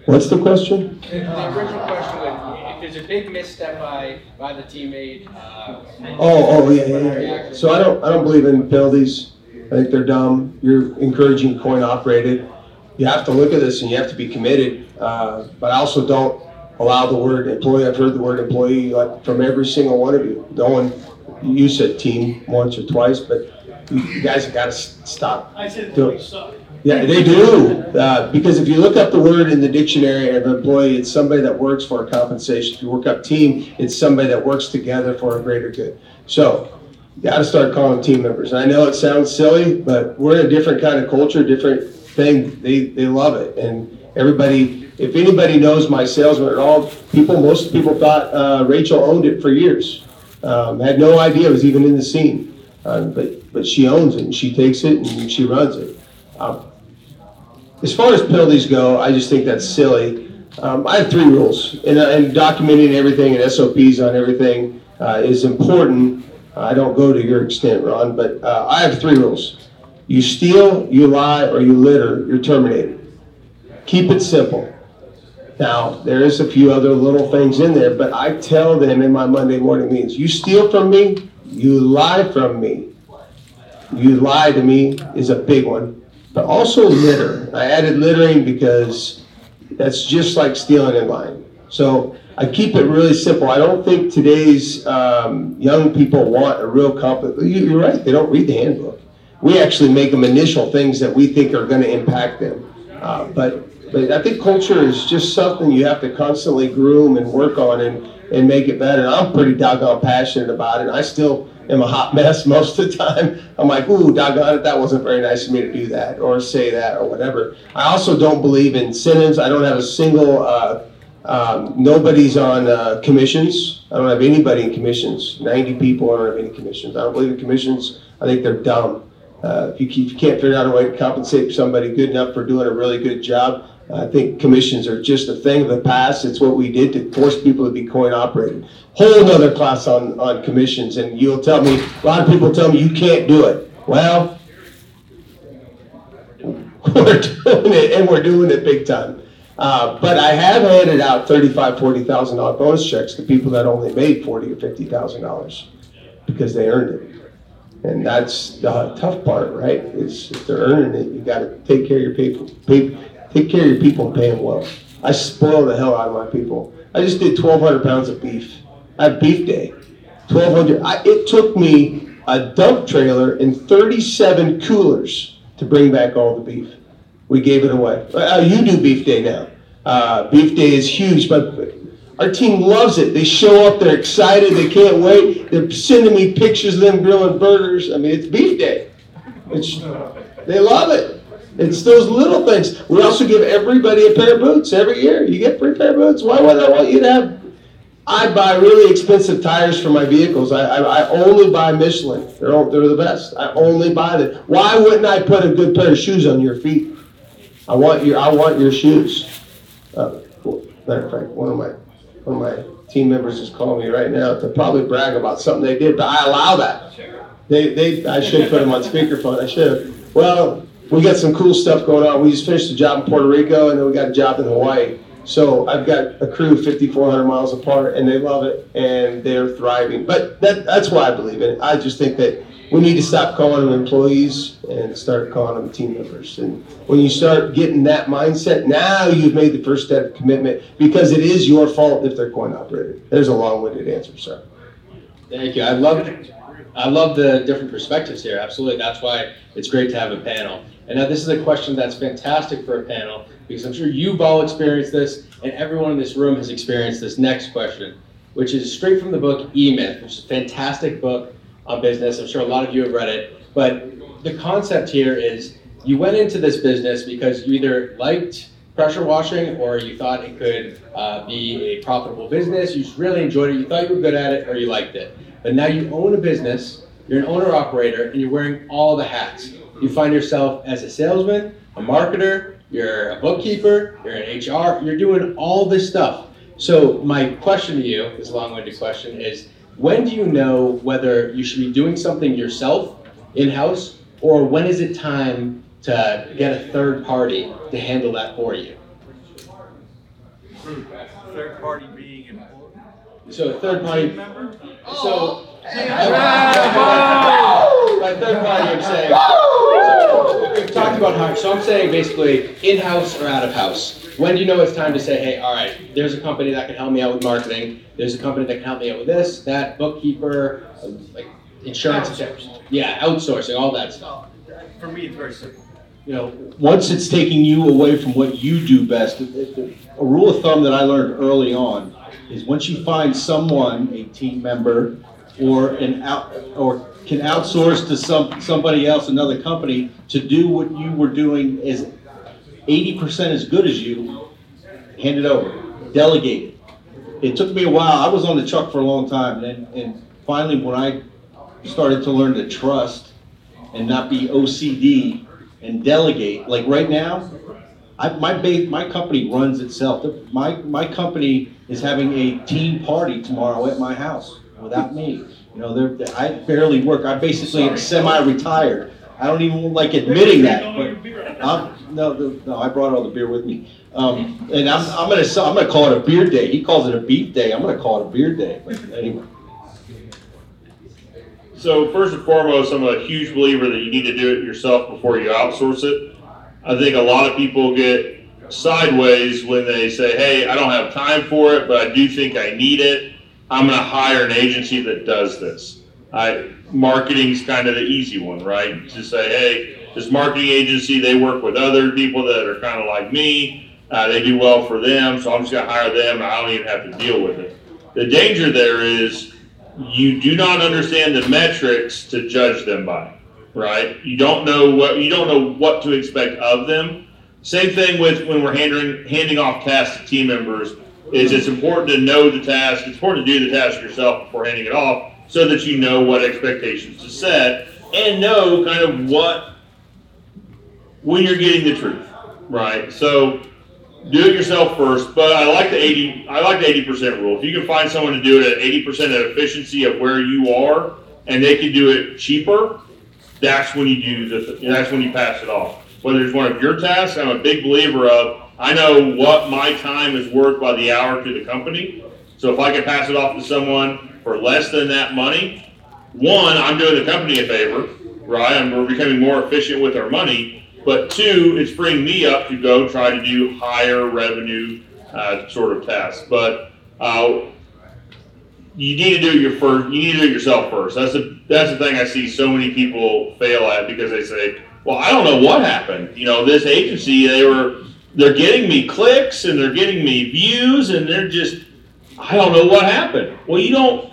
What's the question? The original question was, if there's a big misstep by, by the teammate, uh. Oh, oh, yeah, yeah, yeah. So I don't, I don't believe in penalties. I think they're dumb. You're encouraging coin operated. You have to look at this and you have to be committed. Uh, but I also don't allow the word employee. I've heard the word employee like from every single one of you. No one, you said team once or twice, but you guys have got to stop. I said doing- suck. Yeah, they do. Uh, because if you look up the word in the dictionary of employee, it's somebody that works for a compensation. If you work up team, it's somebody that works together for a greater good. So, you got to start calling team members. And I know it sounds silly, but we're in a different kind of culture, different thing. They they love it, and everybody. If anybody knows my salesman at all, people most people thought uh, Rachel owned it for years. Um, had no idea it was even in the scene, uh, but but she owns it and she takes it and she runs it. Um, as far as penalties go, I just think that's silly. Um, I have three rules, and, uh, and documenting everything and SOPs on everything uh, is important. I don't go to your extent, Ron, but uh, I have three rules. You steal, you lie, or you litter, you're terminated. Keep it simple. Now, there is a few other little things in there, but I tell them in my Monday morning meetings, you steal from me, you lie from me. You lie to me is a big one, but also litter. I added littering because that's just like stealing and lying. So I keep it really simple. I don't think today's um, young people want a real complex. you- You're right, they don't read the handbook. We actually make them initial things that we think are going to impact them. Uh, but but I think culture is just something you have to constantly groom and work on and, and make it better. I'm pretty doggone passionate about it. I still am a hot mess most of the time. I'm like, ooh, doggone it, that wasn't very nice of me to do that or say that or whatever. I also don't believe in incentives. I don't have a single, uh, um, nobody's on uh, commissions. I don't have anybody in commissions. 90 people, I don't have any commissions. I don't believe in commissions. I think they're dumb. Uh, if, you, if you can't figure out a way to compensate somebody good enough for doing a really good job, I think commissions are just a thing of the past. It's what we did to force people to be coin operated. Whole nother class on, on commissions, and you'll tell me, a lot of people tell me you can't do it. Well, we're doing it, and we're doing it big time. Uh, but I have handed out thirty-five, forty thousand dollar bonus checks to people that only made forty or fifty thousand dollars because they earned it. And that's the tough part, right? It's if they're earning it, you gotta take care of your people, pay, take care of your people and pay them well. I spoil the hell out of my people. I just did twelve hundred pounds of beef. I have beef day. Twelve hundred, I, it took me a dump trailer and thirty-seven coolers to bring back all the beef. We gave it away. Uh, you do beef day now. Uh, beef day is huge, but our team loves it. They show up, they're excited, they can't wait. They're sending me pictures of them grilling burgers. I mean, it's beef day. It's, they love it. It's those little things. We also give everybody a pair of boots every year. You get free pair of boots. Why would I want you to have? I buy really expensive tires for my vehicles. I, I, I only buy Michelin. They're, all, they're the best. I only buy them. Why wouldn't I put a good pair of shoes on your feet? I want your I want your shoes. Uh, well, matter of fact, one of my one of my team members is calling me right now to probably brag about something they did, but I allow that. They they I should put them on speakerphone. I should. Well, we got some cool stuff going on. We just finished a job in Puerto Rico, and then we got a job in Hawaii. So I've got a crew 5,400 miles apart, and they love it, and they're thriving. But that, that's why I believe in it. I just think that we need to stop calling them employees and start calling them team members. And when you start getting that mindset, now you've made the first step of commitment because it is your fault if they're coin operated. There's a long-winded answer, sir. Thank you. I love, I love the different perspectives here. Absolutely. That's why it's great to have a panel. And now this is a question that's fantastic for a panel because I'm sure you've all experienced this and everyone in this room has experienced this next question, which is straight from the book E-Myth, which is a fantastic book on business. I'm sure a lot of you have read it. But the concept here is you went into this business because you either liked pressure washing or you thought it could uh, be a profitable business. You really enjoyed it. You thought you were good at it or you liked it. But now you own a business, you're an owner operator, and you're wearing all the hats. You find yourself as a salesman, a marketer, you're a bookkeeper, you're an HR, you're doing all this stuff. So my question to you, this long-winded question, is when do you know whether you should be doing something yourself in-house or when is it time to get a third party to handle that for you? Third party being an So a third party, so. Oh, Bravo! By third party, I'm saying, talked about how, so I'm saying basically in-house or out of house. When do you know it's time to say, hey, all right, there's a company that can help me out with marketing, there's a company that can help me out with this, that, bookkeeper, like insurance. Yeah, outsourcing, all that stuff. For me, it's very simple. you know, once it's taking you away from what you do best, a rule of thumb that I learned early on is once you find someone, a team member, or an out, or can outsource to some, somebody else, another company, to do what you were doing is eighty percent as good as you, hand it over, delegate it. It took me a while, I was on the truck for a long time, and, and finally, when I started to learn to trust and not be OCD and delegate. Like right now, I, my ba- my company runs itself. My, my company is having a team party tomorrow at my house without me. You know, they're, I barely work. I'm basically am semi-retired. I don't even like admitting that, but I'm, no, the- no, I brought all the beer with me. Um, and I'm, I'm gonna, s- I'm gonna call it a beer day. He calls it a beef day. I'm gonna call it a beer day, but anyway. So first and foremost, I'm a huge believer that you need to do it yourself before you outsource it. I think a lot of people get sideways when they say, "Hey, I don't have time for it, but I do think I need it. I'm going to hire an agency that does this." I marketing's kind of the easy one, right? To say, "Hey, this marketing agency, they work with other people that are kind of like me. Uh, they do well for them, so I'm just going to hire them. I don't even have to deal with it." The danger there is you do not understand the metrics to judge them by, right? You don't know what you don't know what to expect of them. Same thing with when we're handing handing off tasks to team members. Is it's important to know the task. It's important to do the task yourself before handing it off, so that you know what expectations to set and know kind of what when you're getting the truth, right? So do it yourself first, but I like the 80, I like the 80% rule. If you can find someone to do it at 80% of efficiency of where you are and they can do it cheaper, that's when you do the, that's when you pass it off. Whether it's one of your tasks, I'm a big believer of, I know what my time is worth by the hour to the company. So if I can pass it off to someone for less than that money, one, I'm doing the company a favor, right? And we're becoming more efficient with our money. But two, it's freeing me up to go try to do higher revenue uh, sort of tasks. But uh, you need to do your first. You need to do it yourself first. That's the that's the thing I see so many people fail at because they say, "Well, I don't know what happened. You know, this agency they were they're getting me clicks and they're getting me views and they're just I don't know what happened." Well, you don't.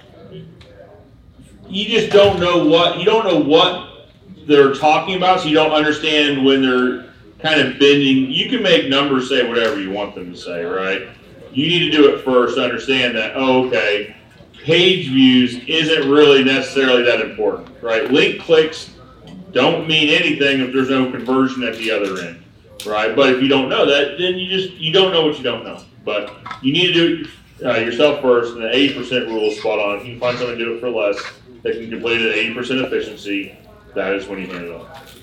You just don't know what you don't know what they're talking about, so you don't understand when they're kind of bending. You can make numbers say whatever you want them to say, right? You need to do it first to understand that, oh, okay, page views isn't really necessarily that important, right? Link clicks don't mean anything if there's no conversion at the other end, right? But if you don't know that, then you just you don't know what you don't know. But you need to do it uh, yourself first, and the 80% rule is spot on. If you can find someone to do it for less, they can complete at 80% efficiency. That is when you hand it off.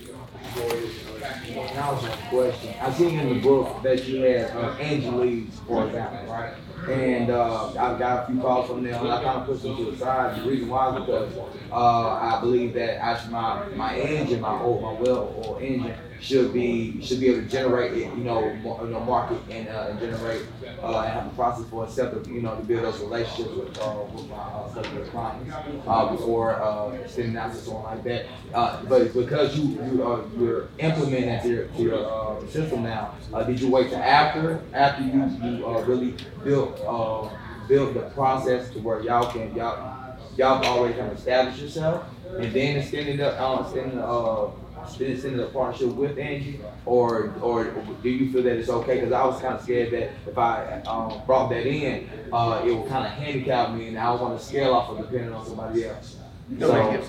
Now it's a question. I seen in the book that you had uh, Angeles, for example, right? And uh, I've got a few calls from them. I kind of pushed them to the side. The reason why is because uh, I believe that actually my my engine, my old my well oil engine, should be should be able to generate it, you know, you know, market and, uh, and generate uh, and have a process for itself, to, you know, to build those relationships with uh, with my uh, customer clients uh, before uh, sending out to someone like that. Uh, but because you you uh, you're implementing to your, to your uh, system now, uh, did you wait till after after you you uh, really built uh, built the process to where y'all can y'all y'all already kind of established yourself and then extending the uh, extending the uh, extending extending the partnership with Angie, or or do you feel that it's okay? Because I was kind of scared that if I um, brought that in, uh, it would kind of handicap me, and I was on to scale off of depending on somebody else. So,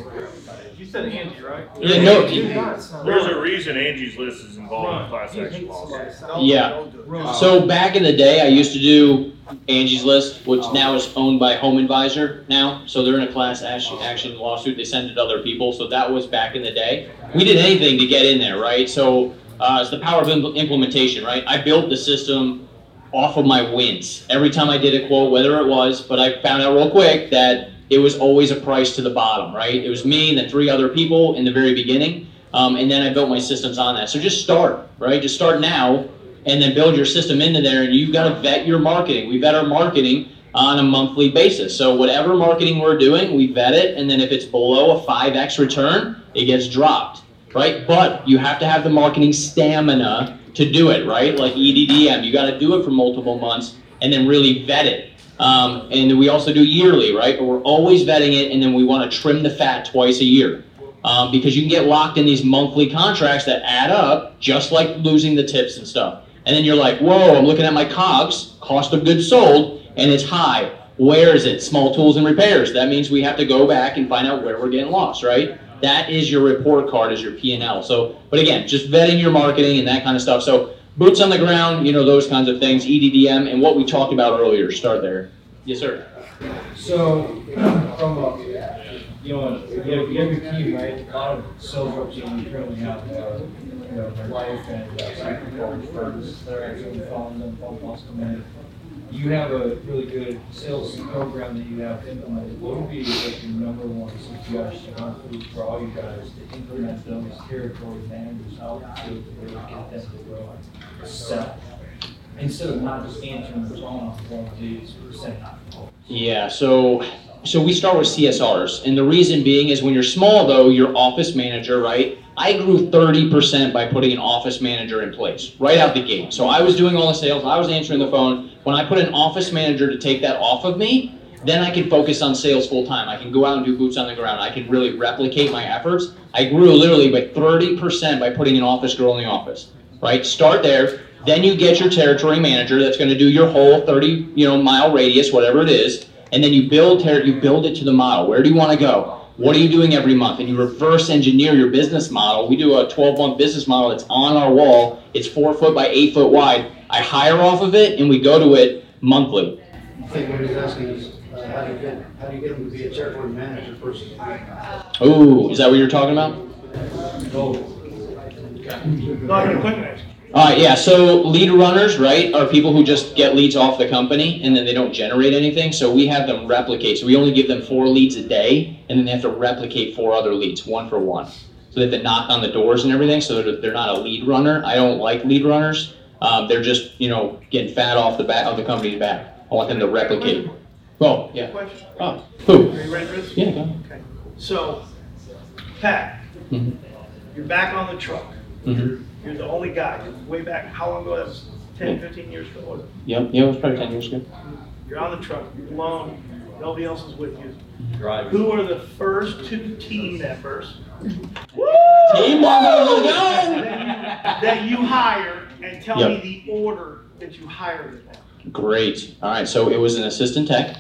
You said Angie, right? Yeah, no, There's a reason Angie's List is involved in class action lawsuits. Yeah. So back in the day, I used to do Angie's List, which now is owned by HomeAdvisor now. So they're in a class action, action lawsuit. They send it to other people. So that was back in the day. We did anything to get in there, right? So uh, it's the power of impl- implementation, right? I built the system off of my wins. Every time I did a quote, whether it was, but I found out real quick that it was always a price to the bottom, right? It was me and then three other people in the very beginning. Um, and then I built my systems on that. So just start, right? Just start now and then build your system into there. And you've got to vet your marketing. We vet our marketing on a monthly basis. So whatever marketing we're doing, we vet it. And then if it's below a 5x return, it gets dropped, right? But you have to have the marketing stamina to do it, right? Like EDDM, you got to do it for multiple months and then really vet it. Um, and we also do yearly, right? But we're always vetting it, and then we want to trim the fat twice a year. Um, because you can get locked in these monthly contracts that add up, just like losing the tips and stuff. And then you're like, whoa, I'm looking at my COGS, cost of goods sold, and it's high. Where is it? Small tools and repairs. That means we have to go back and find out where we're getting lost, right? That is your report card, is your P&L. So, but again, just vetting your marketing and that kind of stuff. So boots on the ground, you know, those kinds of things, E EDDM, and what we talked about earlier. Start there. Yes, sir. So, from a, you know, you have, you have your team, right? A lot of sales reps that you currently have, uh, you know, their wife and uh, second calls, firms that are actually following them, phone calls come in. You have a really good sales program that you have implemented. What would be like your number one suggestion for all you guys to implement those territory managers out to really get them to grow and sell? Instead of not just answering the phone one of these percent. Yeah, so so we start with CSRs, and the reason being is when you're small though, your office manager, right? I grew 30% by putting an office manager in place right out the gate. So I was doing all the sales, I was answering the phone. When I put an office manager to take that off of me, then I can focus on sales full time. I can go out and do boots on the ground. I can really replicate my efforts. I grew literally by 30% by putting an office girl in the office, right? Start there. Then you get your territory manager that's going to do your whole 30, you know, mile radius, whatever it is, and then you build ter- you build it to the model. Where do you want to go? What are you doing every month? And you reverse engineer your business model. We do a 12 month business model that's on our wall. It's four foot by eight foot wide. I hire off of it, and we go to it monthly. I think what he's asking is, uh, how do you get, how do you get him to be a territory manager versus? Ooh, is that what you're talking about? Not gonna quit. All right, yeah. So lead runners, right, are people who just get leads off the company and then they don't generate anything. So we have them replicate. So we only give them four leads a day, and then they have to replicate four other leads, one for one. So they have to knock on the doors and everything. So they're, they're not a lead runner. I don't like lead runners. Um, they're just you know getting fat off the back of the company's back. I want them to replicate. Oh, yeah. Question? Oh, who? Are you ready for this? Yeah, go. Okay. So, Pat, Mhm. you're back on the truck. Mhm. You're the only guy. You're way back, how long ago? That was 10, 15 years ago? was? Yep, yeah, it was probably ten years ago. You're on the truck, you're alone, nobody else is with you. Driving. Who are the first two team members? Team members! That you hire and tell Yep. me the order that you hired them at. Great. All right, so it was an assistant tech,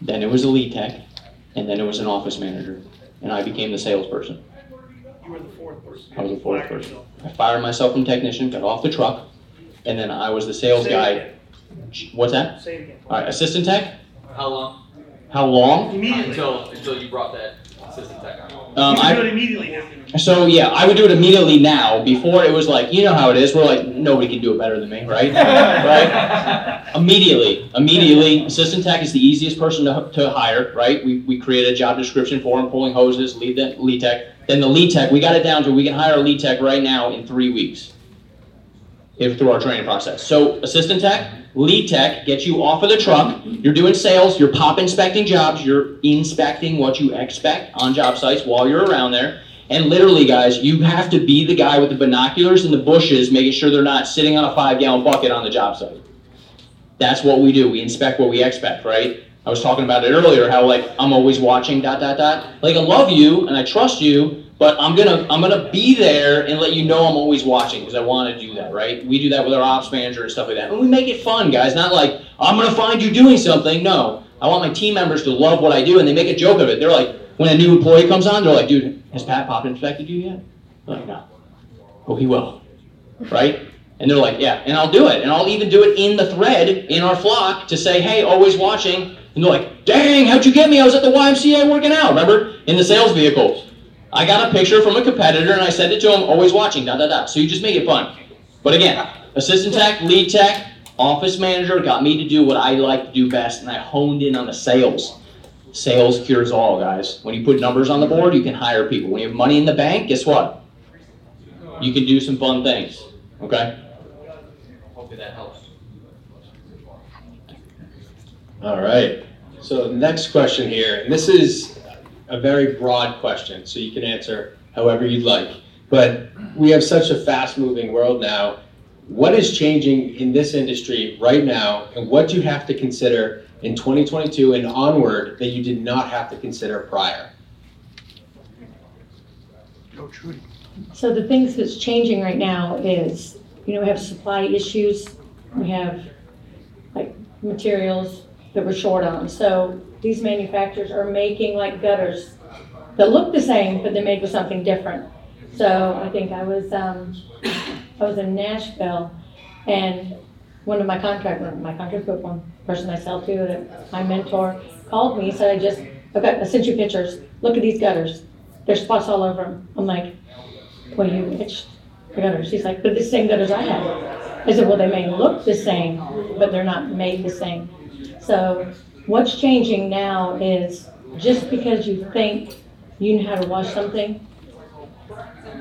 then it was a lead tech, and then it was an office manager. And I became the salesperson. You were the fourth person. I was the fourth Fired person. yourself. I fired myself from technician, got off the truck, and then I was the sales Say it guy. again. What's that? Say it again. All right, assistant tech? How long? How long? Immediately. Until, until you brought that assistant tech on? Um, can do it immediately now. so yeah, I would do it immediately now. Before it was like, you know how it is. We're like, nobody can do it better than me, right? right? Immediately, immediately, assistant tech is the easiest person to, to hire, right? We, we create a job description for him, pulling hoses, lead, the- lead tech. Then the lead tech, we got it down to, we can hire a lead tech right now in three weeks. If through our training process. So assistant tech, lead tech, gets you off of the truck. You're doing sales, you're pop inspecting jobs, you're inspecting what you expect on job sites while you're around there. And literally, guys, you have to be the guy with the binoculars in the bushes, making sure they're not sitting on a five gallon bucket on the job site. That's what we do. We inspect what we expect, right? I was talking about it earlier, how like I'm always watching dot dot dot. Like I love you and I trust you, but I'm gonna I'm gonna be there and let you know I'm always watching because I want to do that, right? We do that with our ops manager and stuff like that, and we make it fun, guys. Not like I'm gonna find you doing something. No, I want my team members to love what I do, and they make a joke of it. They're like, when a new employee comes on, they're like, dude, has Pat Pop inspected you yet? I'm like, no. Oh, he will, right? And they're like, yeah, and I'll do it. And I'll even do it in the thread in our flock to say, hey, always watching. And they're like, dang, how'd you get me? I was at the YMCA working out, remember? In the sales vehicles. I got a picture from a competitor and I sent it to him, always watching, da da da. So you just make it fun. But again, assistant tech, lead tech, office manager got me to do what I like to do best, and I honed in on the sales. Sales cures all, guys. When you put numbers on the board, you can hire people. When you have money in the bank, guess what? You can do some fun things. Okay? Hopefully that helps. All right. So next question here, and this is a very broad question, so you can answer however you'd like. But we have such a fast-moving world now. What is changing in this industry right now, and what do you have to consider in 2022 and onward that you did not have to consider prior? So the things that's changing right now is, you know, we have supply issues, we have like materials that we're short on. So these manufacturers are making like gutters that look the same, but they're made with something different. So I think I was, um, I was in Nashville and one of my contract, my contract book, one person I sell to, that my mentor called me, said, I just, okay, I sent you pictures, look at these gutters. There's spots all over them. I'm like, well, you itched the gutters. She's like, but the same gutters I have. I said, well, they may look the same, but they're not made the same. So what's changing now is just because you think you know how to wash something,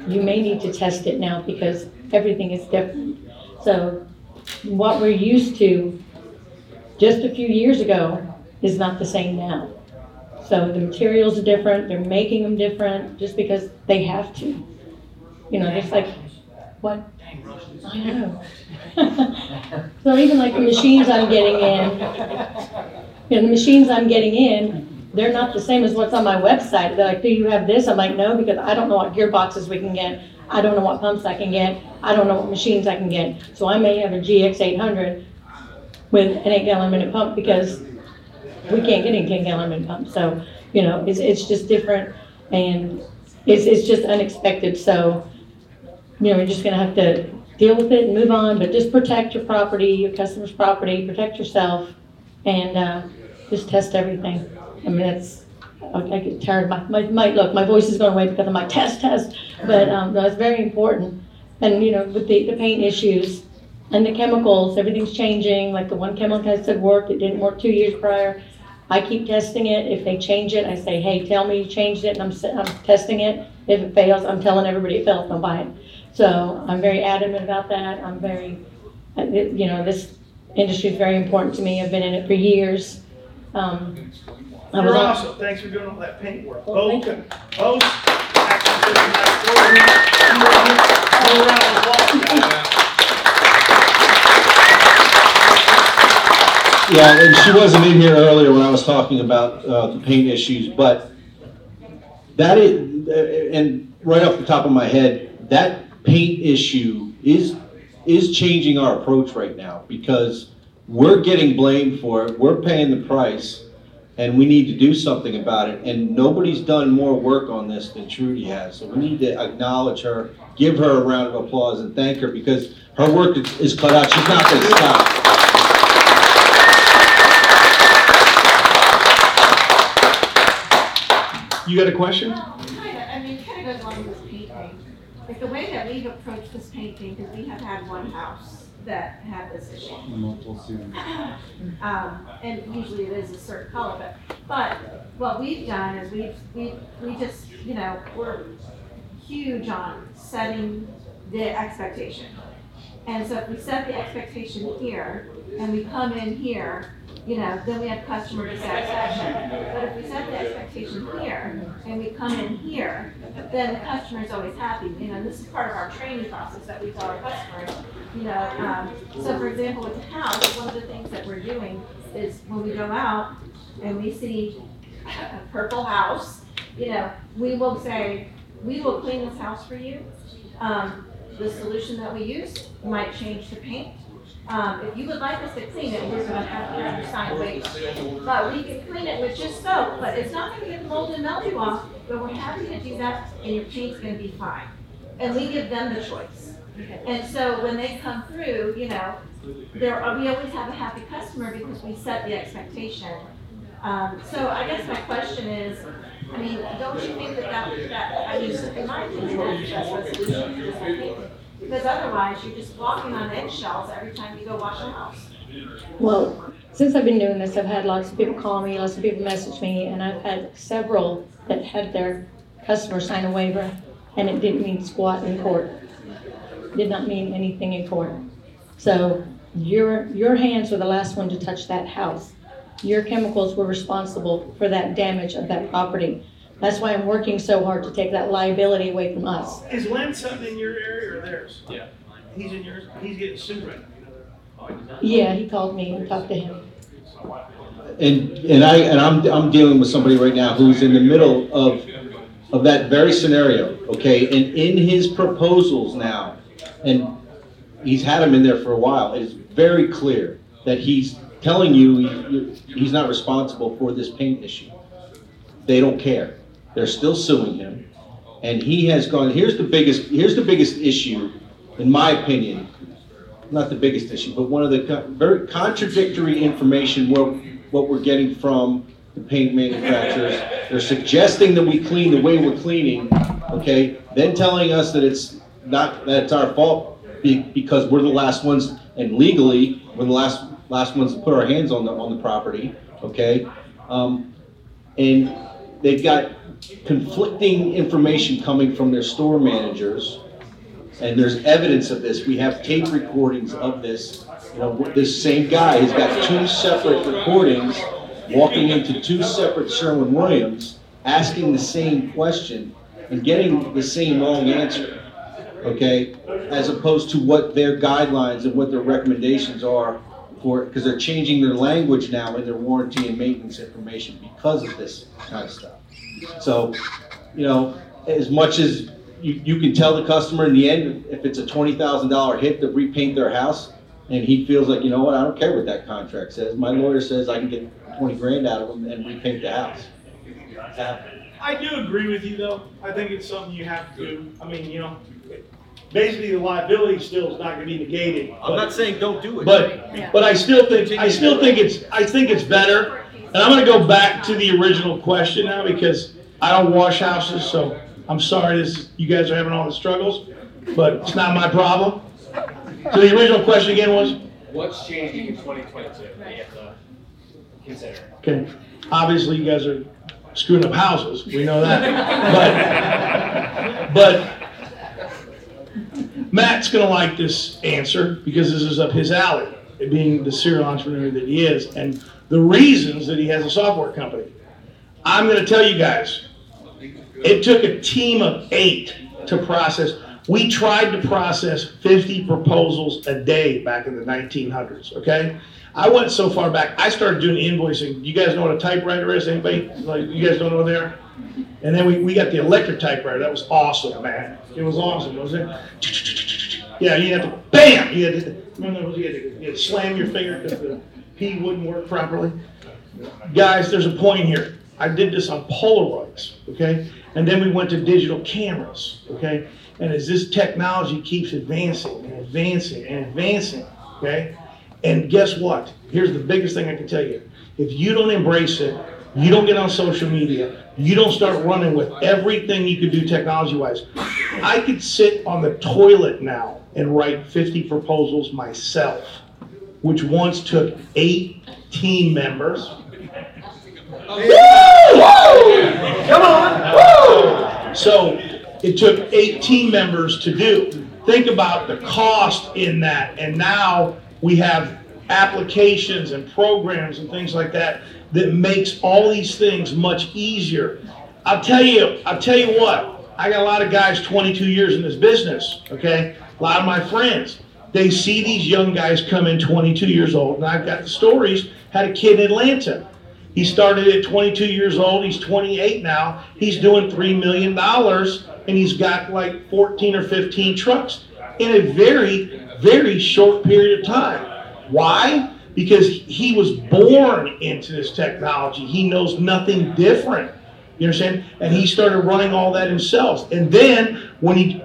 you may need to test it now because everything is different. So what we're used to just a few years ago is not the same now. So the materials are different, they're making them different just because they have to. You know, just like, what? I know. So even like the machines I'm getting in, you know, the machines I'm getting in, they're not the same as what's on my website. They're like, do you have this? I'm like, no, because I don't know what gearboxes we can get. I don't know what pumps I can get. I don't know what machines I can get. So I may have a GX eight hundred with an eight gallon minute pump because we can't get any ten gallon minute pump. So, you know, it's, it's just different and it's, it's just unexpected. So, you know, we're just gonna have to deal with it and move on, but just protect your property, your customer's property, protect yourself, and, uh, just test everything. I mean, it's, I get tired, my, my, my, look, my voice is going away because of my test, test, but, um, it's very important. And, you know, with the, the paint issues and the chemicals, everything's changing, like the one chemical I said worked, it didn't work two years prior. I keep testing it, if they change it, I say, hey, tell me you changed it, and I'm, I'm testing it. If it fails, I'm telling everybody it failed, don't buy it. So I'm very adamant about that, I'm very, uh, you know, this industry is very important to me, I've been in it for years. Um, I was You're on- awesome. Thanks for doing all that paint work. Well, Bo thank can, Bo's actually sitting back there. Give her a round. Yeah, and she wasn't in here earlier when I was talking about uh, the paint issues, but that is, and right off the top of my head, that paint issue is, is changing our approach right now because we're getting blamed for it, we're paying the price, and we need to do something about it. And nobody's done more work on this than Trudy has. So we need to acknowledge her, give her a round of applause and thank her because her work is is cut out. She's not gonna stop. You got a question? I mean, kind of goes along with painting. Like the way that we've approached this painting, because we have had one house that have this issue. Um, and usually it is a certain color, but, but what we've done is we've, we, we just, you know, we're huge on setting the expectation. And so if we set the expectation here and we come in here, you know, then we have customer dissatisfaction. But if we set the expectation here and we come in here, then the customer is always happy. You know, this is part of our training process that we tell our customers, you know, um, so for example, with the house, one of the things that we're doing is when we go out and we see a purple house, you know, we will say, we will clean this house for you. Um, the solution that we use might change the paint. Um, if you would like us to clean it, we're have to have you sign a waiver. But we can clean it with just soap, but it's not gonna get the mold and mildew off, but we're happy to do that and your paint's gonna be fine. And we give them the choice. And so when they come through, you know, there, are- we always have a happy customer because we set the expectation. Um, so I guess my question is, I mean, don't you think that that, that, I mean, in my opinion, that's the resolution Because otherwise, you're just walking on eggshells every time you go wash a house. Well, since I've been doing this, I've had lots of people call me, lots of people message me, and I've had several that had their customer sign a waiver, and it didn't mean squat in court. Did not mean anything in court. So your, your hands were the last one to touch that house. Your chemicals were responsible for that damage of that property. That's why I'm working so hard to take that liability away from us. Is Len something in your area or theirs? Yeah. He's in yours, he's getting sued right now. Yeah, he called me and talked to him. And, and I, and I'm, I'm dealing with somebody right now who's in the middle of, of that very scenario, okay? And in his proposals now, and he's had them in there for a while, it is very clear that he's telling you he- he's not responsible for this paint issue. They don't care. They're still suing him. And he has gone, here's the biggest, here's the biggest issue, in my opinion, not the biggest issue, but one of the very contradictory information what, what we're getting from the paint manufacturers. They're suggesting that we clean the way we're cleaning, okay? Then telling us that it's not, that it's our fault because we're the last ones, and legally, we're the last, last ones to put our hands on the, on the property, okay? Um, and they've got conflicting information coming from their store managers. And there's evidence of this. We have tape recordings of this. You know, this same guy has got two separate recordings walking into two separate Sherwin-Williams, asking the same question and getting the same wrong answer. Okay? As opposed to what their guidelines and what their recommendations are for, because they're changing their language now in their warranty and maintenance information because of this kind of stuff. So, you know, as much as you, you can tell the customer in the end, if it's a twenty thousand dollar hit to repaint their house, and he feels like, you know what, I don't care what that contract says, my lawyer says I can get twenty grand out of them and repaint the house. I do agree with you though. I think it's something you have to do. I mean, you know, basically the liability still is not gonna be negated. I'm not saying don't do it. But, but I still think, I still think it's, I think it's better. And I'm gonna go back to the original question now because I don't wash houses, so I'm sorry this, you guys are having all the struggles, but it's not my problem. So the original question again was? What's changing in twenty twenty-two that you have to consider? Okay, obviously you guys are screwing up houses, we know that. But, but Matt's gonna like this answer because this is up his alley, being the serial entrepreneur that he is, and the reasons that he has a software company. I'm gonna tell you guys, it took a team of eight to process. We tried to process 50 proposals a day back in the 1900s, okay? I went so far back, I started doing invoicing. You guys know what a typewriter is? Anybody? Like, you guys don't know they are? And then we, we got the electric typewriter. That was awesome, man. It was awesome, wasn't it? Yeah, you had to, bam! You had to, you had to, you had to slam your finger because the P wouldn't work properly. Guys, there's a point here. I did this on Polaroids, okay? And then we went to digital cameras, okay? And as this technology keeps advancing and advancing and advancing, okay? And guess what? Here's the biggest thing I can tell you. If you don't embrace it, you don't get on social media, you don't start running with everything you could do technology wise. I could sit on the toilet now and write 50 proposals myself, which once took eight team members. Come on! So it took eight team members to do. Think about the cost in that, and now we have applications and programs and things like that that makes all these things much easier. I'll tell you, I'll tell you what, I got a lot of guys 22 years in this business, okay? A lot of my friends, they see these young guys come in 22 years old, and I've got the stories. Had a kid in Atlanta. He started at 22 years old. He's 28 now. He's doing $3 million, and he's got like 14 or 15 trucks in a very, very short period of time. Why? Because he was born into this technology. He knows nothing different. You understand? And he started running all that himself. And then when he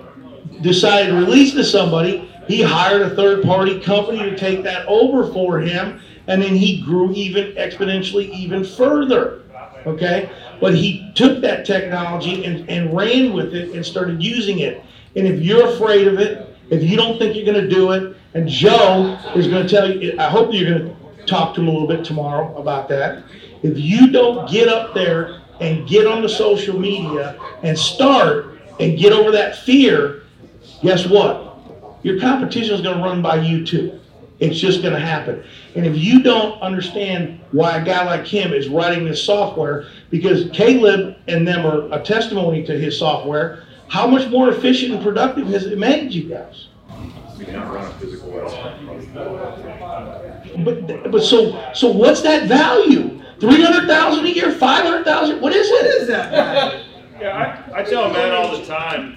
decided to release to somebody, he hired a third party company to take that over for him. And then he grew even exponentially even further. Okay? But he took that technology and, and ran with it and started using it. And if you're afraid of it, if you don't think you're going to do it, and Joe is going to tell you, I hope you're going to talk to him a little bit tomorrow about that. If you don't get up there and get on the social media and start and get over that fear, guess what? Your competition is going to run by you too. It's just going to happen. And if you don't understand why a guy like him is writing this software, because Caleb and them are a testimony to his software, how much more efficient and productive has it made you guys? We can run a physical well. But but so so what's that value? Three hundred thousand a year, five hundred thousand? What is it? What is that? Yeah, I, I tell Matt all the time,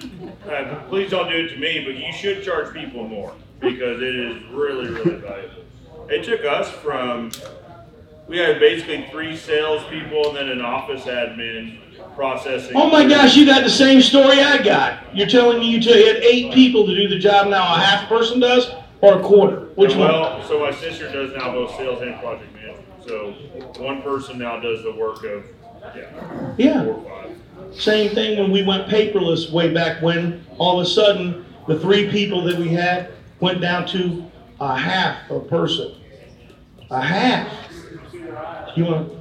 uh, please don't do it to me, but you should charge people more because it is really, really valuable. It took us from, we had basically three salespeople and then an office admin processing. Oh my gosh, you got the same story I got. You're telling me you had eight people to do the job now a half person does or a quarter? Which one? Well, so my sister does now both sales and project management. So one person now does the work of, yeah. Yeah. Four or five. Same thing when we went paperless way back when, all of a sudden, the three people that we had went down to a half a person. A half. You want,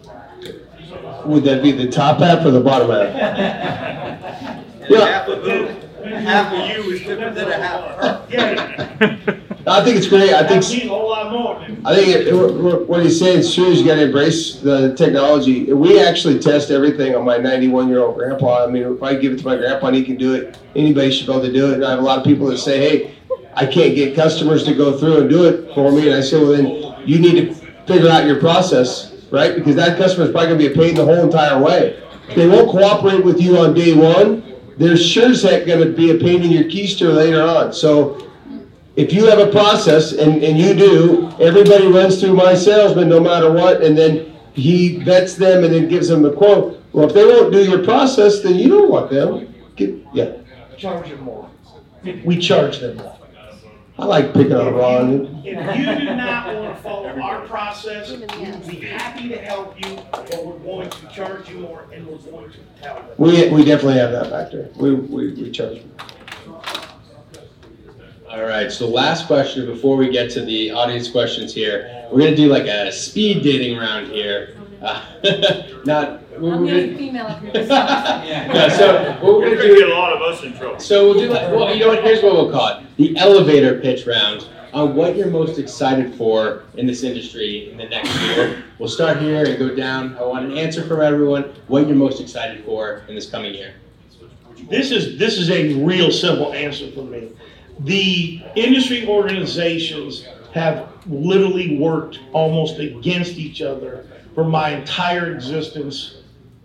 Would that be the top half or the bottom half? Half of who? Half of you is different than a half of her. I think it's great. I think, I've a whole lot more. I think it- it- what he's saying is true, is you gotta embrace the technology. We actually test everything on my ninety-one-year-old grandpa. I mean, if I give it to my grandpa and he can do it, anybody should be able to do it. And I have a lot of people that say, hey, I can't get customers to go through and do it for me. And I say, well, then you need to figure out your process, right? Because that customer is probably gonna be a pain the whole entire way. If they won't cooperate with you on day one, they're sure as heck gonna be a pain in your keister later on. So if you have a process, and, and you do, everybody runs through my salesman no matter what, and then he vets them and then gives them a quote. Well, if they won't do your process, then you don't want them. Get, yeah, Charge them more. We charge them more. I like picking on Ron. If you do not want to follow our process, we would be happy to help you, but we're going to charge you more and we're going to tell them. We, we definitely have that factor. We, we, we charge. All right, so last question before we get to the audience questions here. We're gonna do like a speed dating round here. Uh, Not, we're, I'm we're the gonna, female up here. yeah, so what we're You're gonna gonna do. get a lot of us in trouble. So we'll do like, well, you know what, here's what we'll call it, the elevator pitch round, on what you're most excited for in this industry in the next year. We'll start here and go down, I want an answer from everyone, what you're most excited for in this coming year. This is, this is a real simple answer for me. The industry organizations have literally worked almost against each other for my entire existence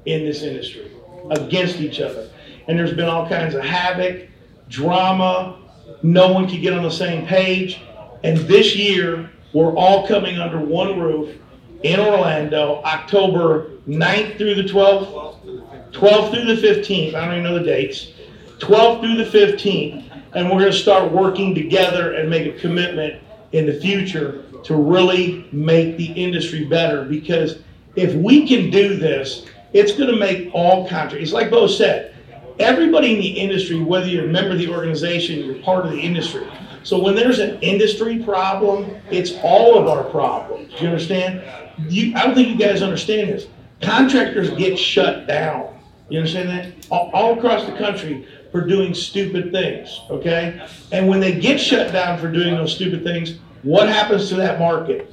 in this industry, against each other. And there's been all kinds of havoc, drama, no one could get on the same page. And this year, we're all coming under one roof in Orlando, October 9th through the 12th, 12th through the 15th, I don't even know the dates, 12th through the 15th, and we're gonna start working together and make a commitment in the future to really make the industry better, because If we can do this, it's gonna make all contracts, like Bo said, everybody in the industry, whether you're a member of the organization, you're part of the industry. So when there's an industry problem, it's all of our problems. Do you understand? You, I don't think you guys understand this. Contractors get shut down. You understand that? All, all across the country for doing stupid things, okay? And when they get shut down for doing those stupid things, what happens to that market?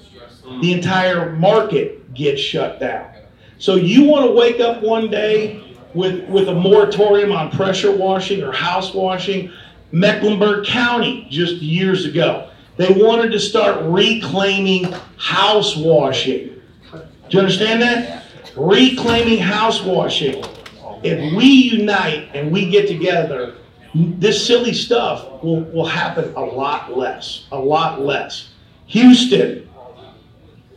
The entire market gets shut down. So you want to wake up one day with, with a moratorium on pressure washing or house washing. Mecklenburg County, just years ago, they wanted to start reclaiming house washing. Do you understand that? Reclaiming house washing. If we unite and we get together, this silly stuff will, will happen a lot less, a lot less. Houston,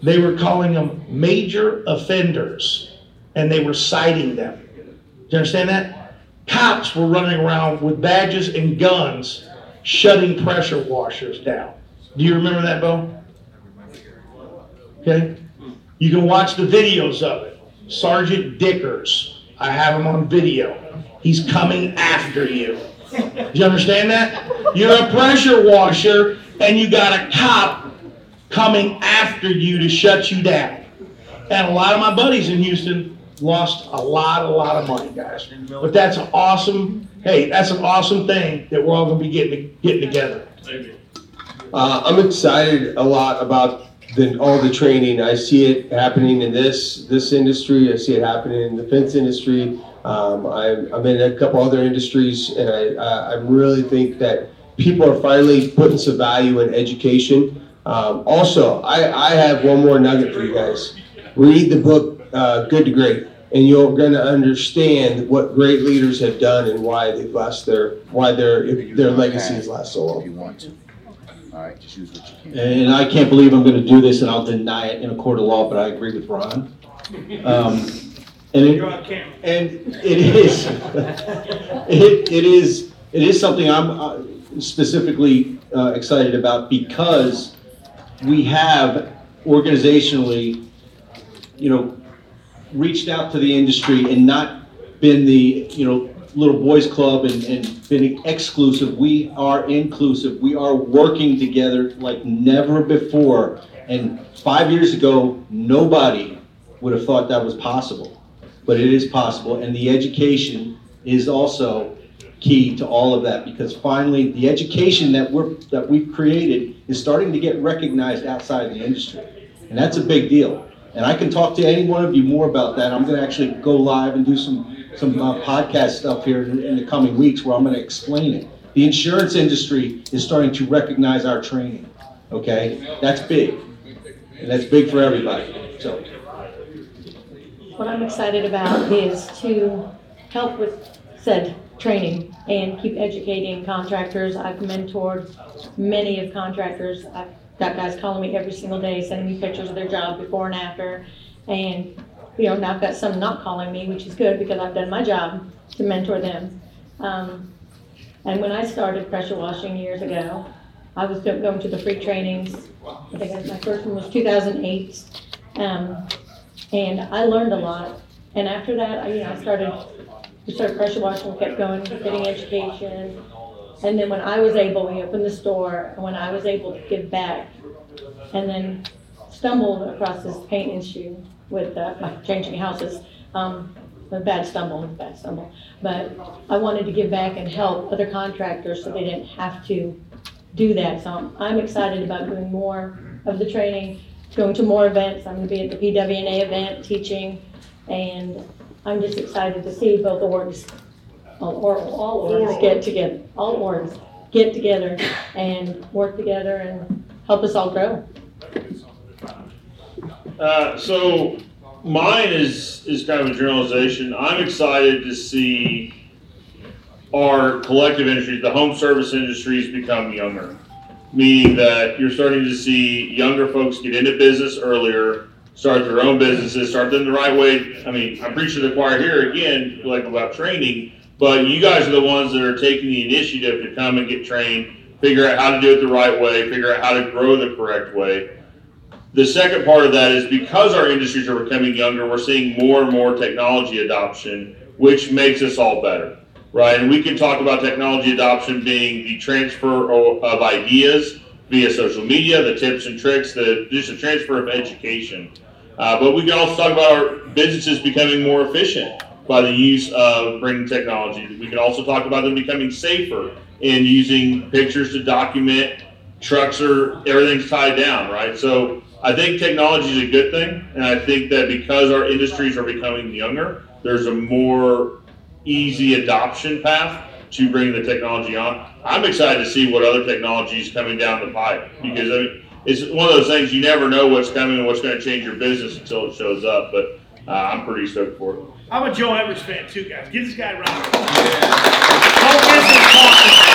they were calling them major offenders and they were citing them. Do you understand that? Cops were running around with badges and guns shutting pressure washers down. Do you remember that, Bo? Okay? You can watch the videos of it. Sergeant Dickers, I have him on video. He's coming after you. Do you understand that? You're a pressure washer and you got a cop coming after you to shut you down. And a lot of my buddies in Houston lost a lot, a lot of money, guys. But that's an awesome, hey, that's an awesome thing that we're all gonna be getting, getting together. Uh, I'm excited a lot about the, all the training. I see it happening in this, this industry. I see it happening in the fence industry. Um, I'm, I'm in a couple other industries and I I really think that people are finally putting some value in education. Um, also, I, I have one more nugget for you guys. Read the book, uh, Good to Great, and you're gonna understand what great leaders have done and why they've last their, why their, their legacy has lasted so long. If You want to. All right, just use what you can. And I can't believe I'm gonna do this and I'll deny it in a court of law, but I agree with Ron. Um, And it, and it is, it, it is, it is something I'm uh, specifically uh, excited about because we have organizationally, you know, reached out to the industry and not been the, you know, little boys club and, and been exclusive. We are inclusive. We are working together like never before. And five years ago, nobody would have thought that was possible. But it is possible. And the education is also key to all of that because finally the education that we're that we've created is starting to get recognized outside the industry. And that's a big deal. And I can talk to any one of you more about that. I'm going to actually go live and do some some uh, podcast stuff here in, in the coming weeks where I'm going to explain it. The insurance industry is starting to recognize our training. Okay, that's big, and that's big for everybody. So. What I'm excited about is to help with said training and keep educating contractors. I've mentored many of contractors. I've got guys calling me every single day, sending me pictures of their job before and after. And, you know, now I've got some not calling me, which is good because I've done my job to mentor them. Um, and when I started pressure washing years ago, I was going to the free trainings. I think my first one was 2008. Um, and I learned a lot. And after that, I, you know, I started, we started pressure washing, kept going, getting education. And then when I was able, we opened the store, and when I was able to give back, and then stumbled across this paint issue with uh, changing houses. Um, a bad stumble, a bad stumble. But I wanted to give back and help other contractors so they didn't have to do that. So I'm- I'm excited about doing more of the training, going to more events. I'm gonna be at the PWNA event teaching, and I'm just excited to see both orgs, all, or, all orgs get together, all orgs get together and work together and help us all grow. Uh, so mine is is kind of a generalization. I'm excited to see our collective industries, the home service industries, become younger. Meaning that you're starting to see younger folks get into business earlier, start their own businesses, start them the right way. I mean, I'm preaching to the choir here again, like about training, but you guys are the ones that are taking the initiative to come and get trained, figure out how to do it the right way, figure out how to grow the correct way The second part of that is because our industries are becoming younger, we're seeing more and more technology adoption, which makes us all better, right? And we can talk about technology adoption being the transfer of ideas via social media, the tips and tricks, the just the transfer of education. Uh, but we can also talk about our businesses becoming more efficient by the use of bringing technology. We can also talk about them becoming safer and using pictures to document trucks are everything's tied down, right? So I think technology is a good thing, and I think that because our industries are becoming younger, there's a more easy adoption path to bring the technology on. I'm excited to see what other technologies coming down the pipe because I mean, it's one of those things you never know what's coming and what's going to change your business until it shows up. But uh, I'm pretty stoked for it. I'm a Joe Edwards fan too, guys. Give this guy a round. of applause. Don't miss him talking.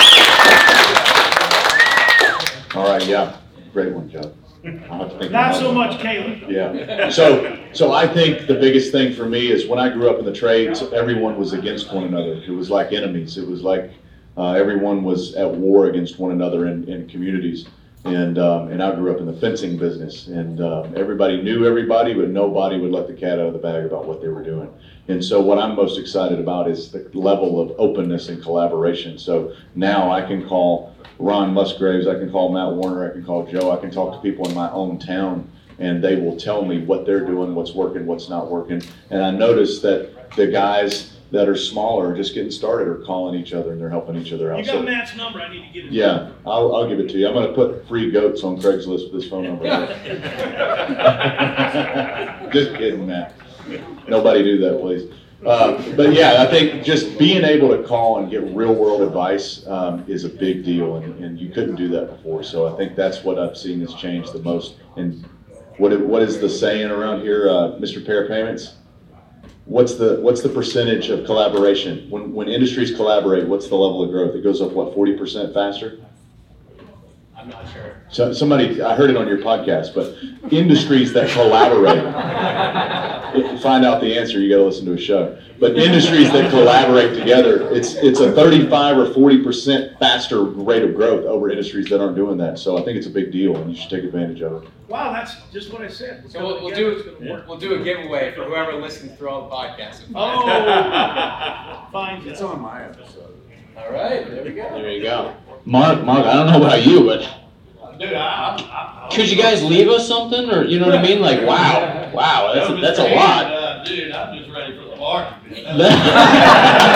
All right, yeah, great one, Joe. I'll think Not about so it. much Caleb. Yeah. So, so I think the biggest thing for me is when I grew up in the trades, everyone was against one another. It was like enemies. It was like uh, everyone was at war against one another in, in communities. And um, and I grew up in the fencing business, and um, everybody knew everybody, but nobody would let the cat out of the bag about what they were doing. And so, what I'm most excited about is the level of openness and collaboration. So now I can call Ron Musgraves, I can call Matt Warner, I can call Joe, I can talk to people in my own town, and they will tell me what they're doing, what's working, what's not working. And I notice that the guys that are smaller, just getting started, are calling each other and they're helping each other out. You So- got Matt's number. I need to get it. yeah, I'll, I'll give it to you. I'm gonna put free goats on Craigslist with this phone number. Just kidding, Matt. Nobody do that, please. Uh, but yeah, I think just being able to call and get real world advice um, is a big deal, and, and you couldn't do that before. So I think that's what I've seen has changed the most. And what it- what is the saying around here, uh, Mr. Pair Payments? What's the what's the percentage of collaboration when when industries collaborate? What's the level of growth? It goes up what forty percent faster? I'm not sure. So somebody, I heard it on your podcast, but industries that collaborate. To find out the answer, you gotta listen to a show. But industries that collaborate together, it's, it's a thirty-five or forty percent faster rate of growth over industries that aren't doing that. So I think it's a big deal and you should take advantage of it. Wow, that's just what I said. So we'll, we'll do, we'll do a giveaway for whoever listens through all the podcasts. Oh, fine. It's on my episode. All right, there we go. There you go. Mark, Mark, I don't know about you, but Dude, I, I, I. could you guys leave us something, or you know what I mean? Like, wow, wow, that's a, that's a lot. Uh, Dude, I'm just ready for the market. That's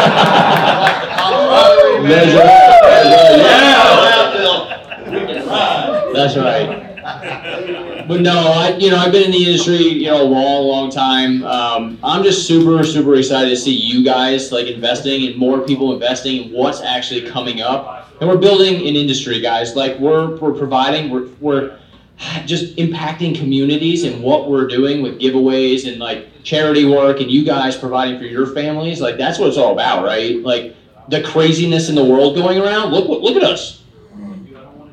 right. That's right. But no, I, you know, I've been in the industry, you know, a long, long time. Um, I'm just super, super excited to see you guys like investing and more people investing in what's actually coming up. And we're building an industry, guys. Like we're, we're providing, we're, we're just impacting communities and what we're doing with giveaways and like charity work and you guys providing for your families. Like that's what it's all about, right? Like the craziness in the world going around. Look, look at us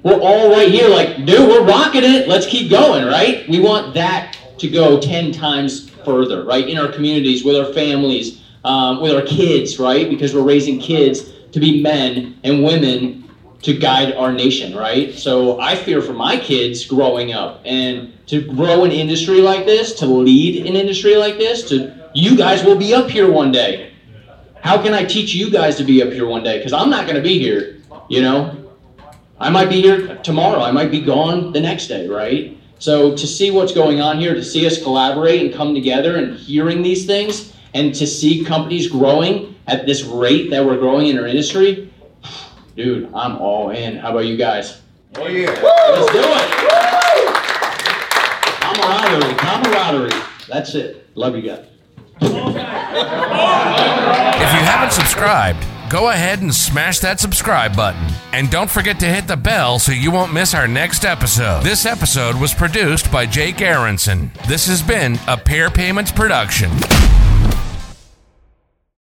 we're all right here like dude we're rocking it. Let's keep going right? We want that to go 10 times further right? In our communities with our families um, with our kids right? Because we're raising kids to be men and women to guide our nation right? So i fear for my kids growing up and to grow an industry like this to lead an industry like this to you guys will be up here one day. How can i teach you guys to be up here one day? Because i'm not going to be here you know I might be here tomorrow. I might be gone the next day, right? So to see what's going on here, to see us collaborate and come together and hearing these things, and to see companies growing at this rate that we're growing in our industry, dude, I'm all in. How about you guys? Oh, yeah. Let's do it. Camaraderie, camaraderie. That's it. Love you guys. If you haven't subscribed, go ahead and smash that subscribe button. And don't forget to hit the bell so you won't miss our next episode. This episode was produced by Jake Aronson. This has been a Pair Payments production.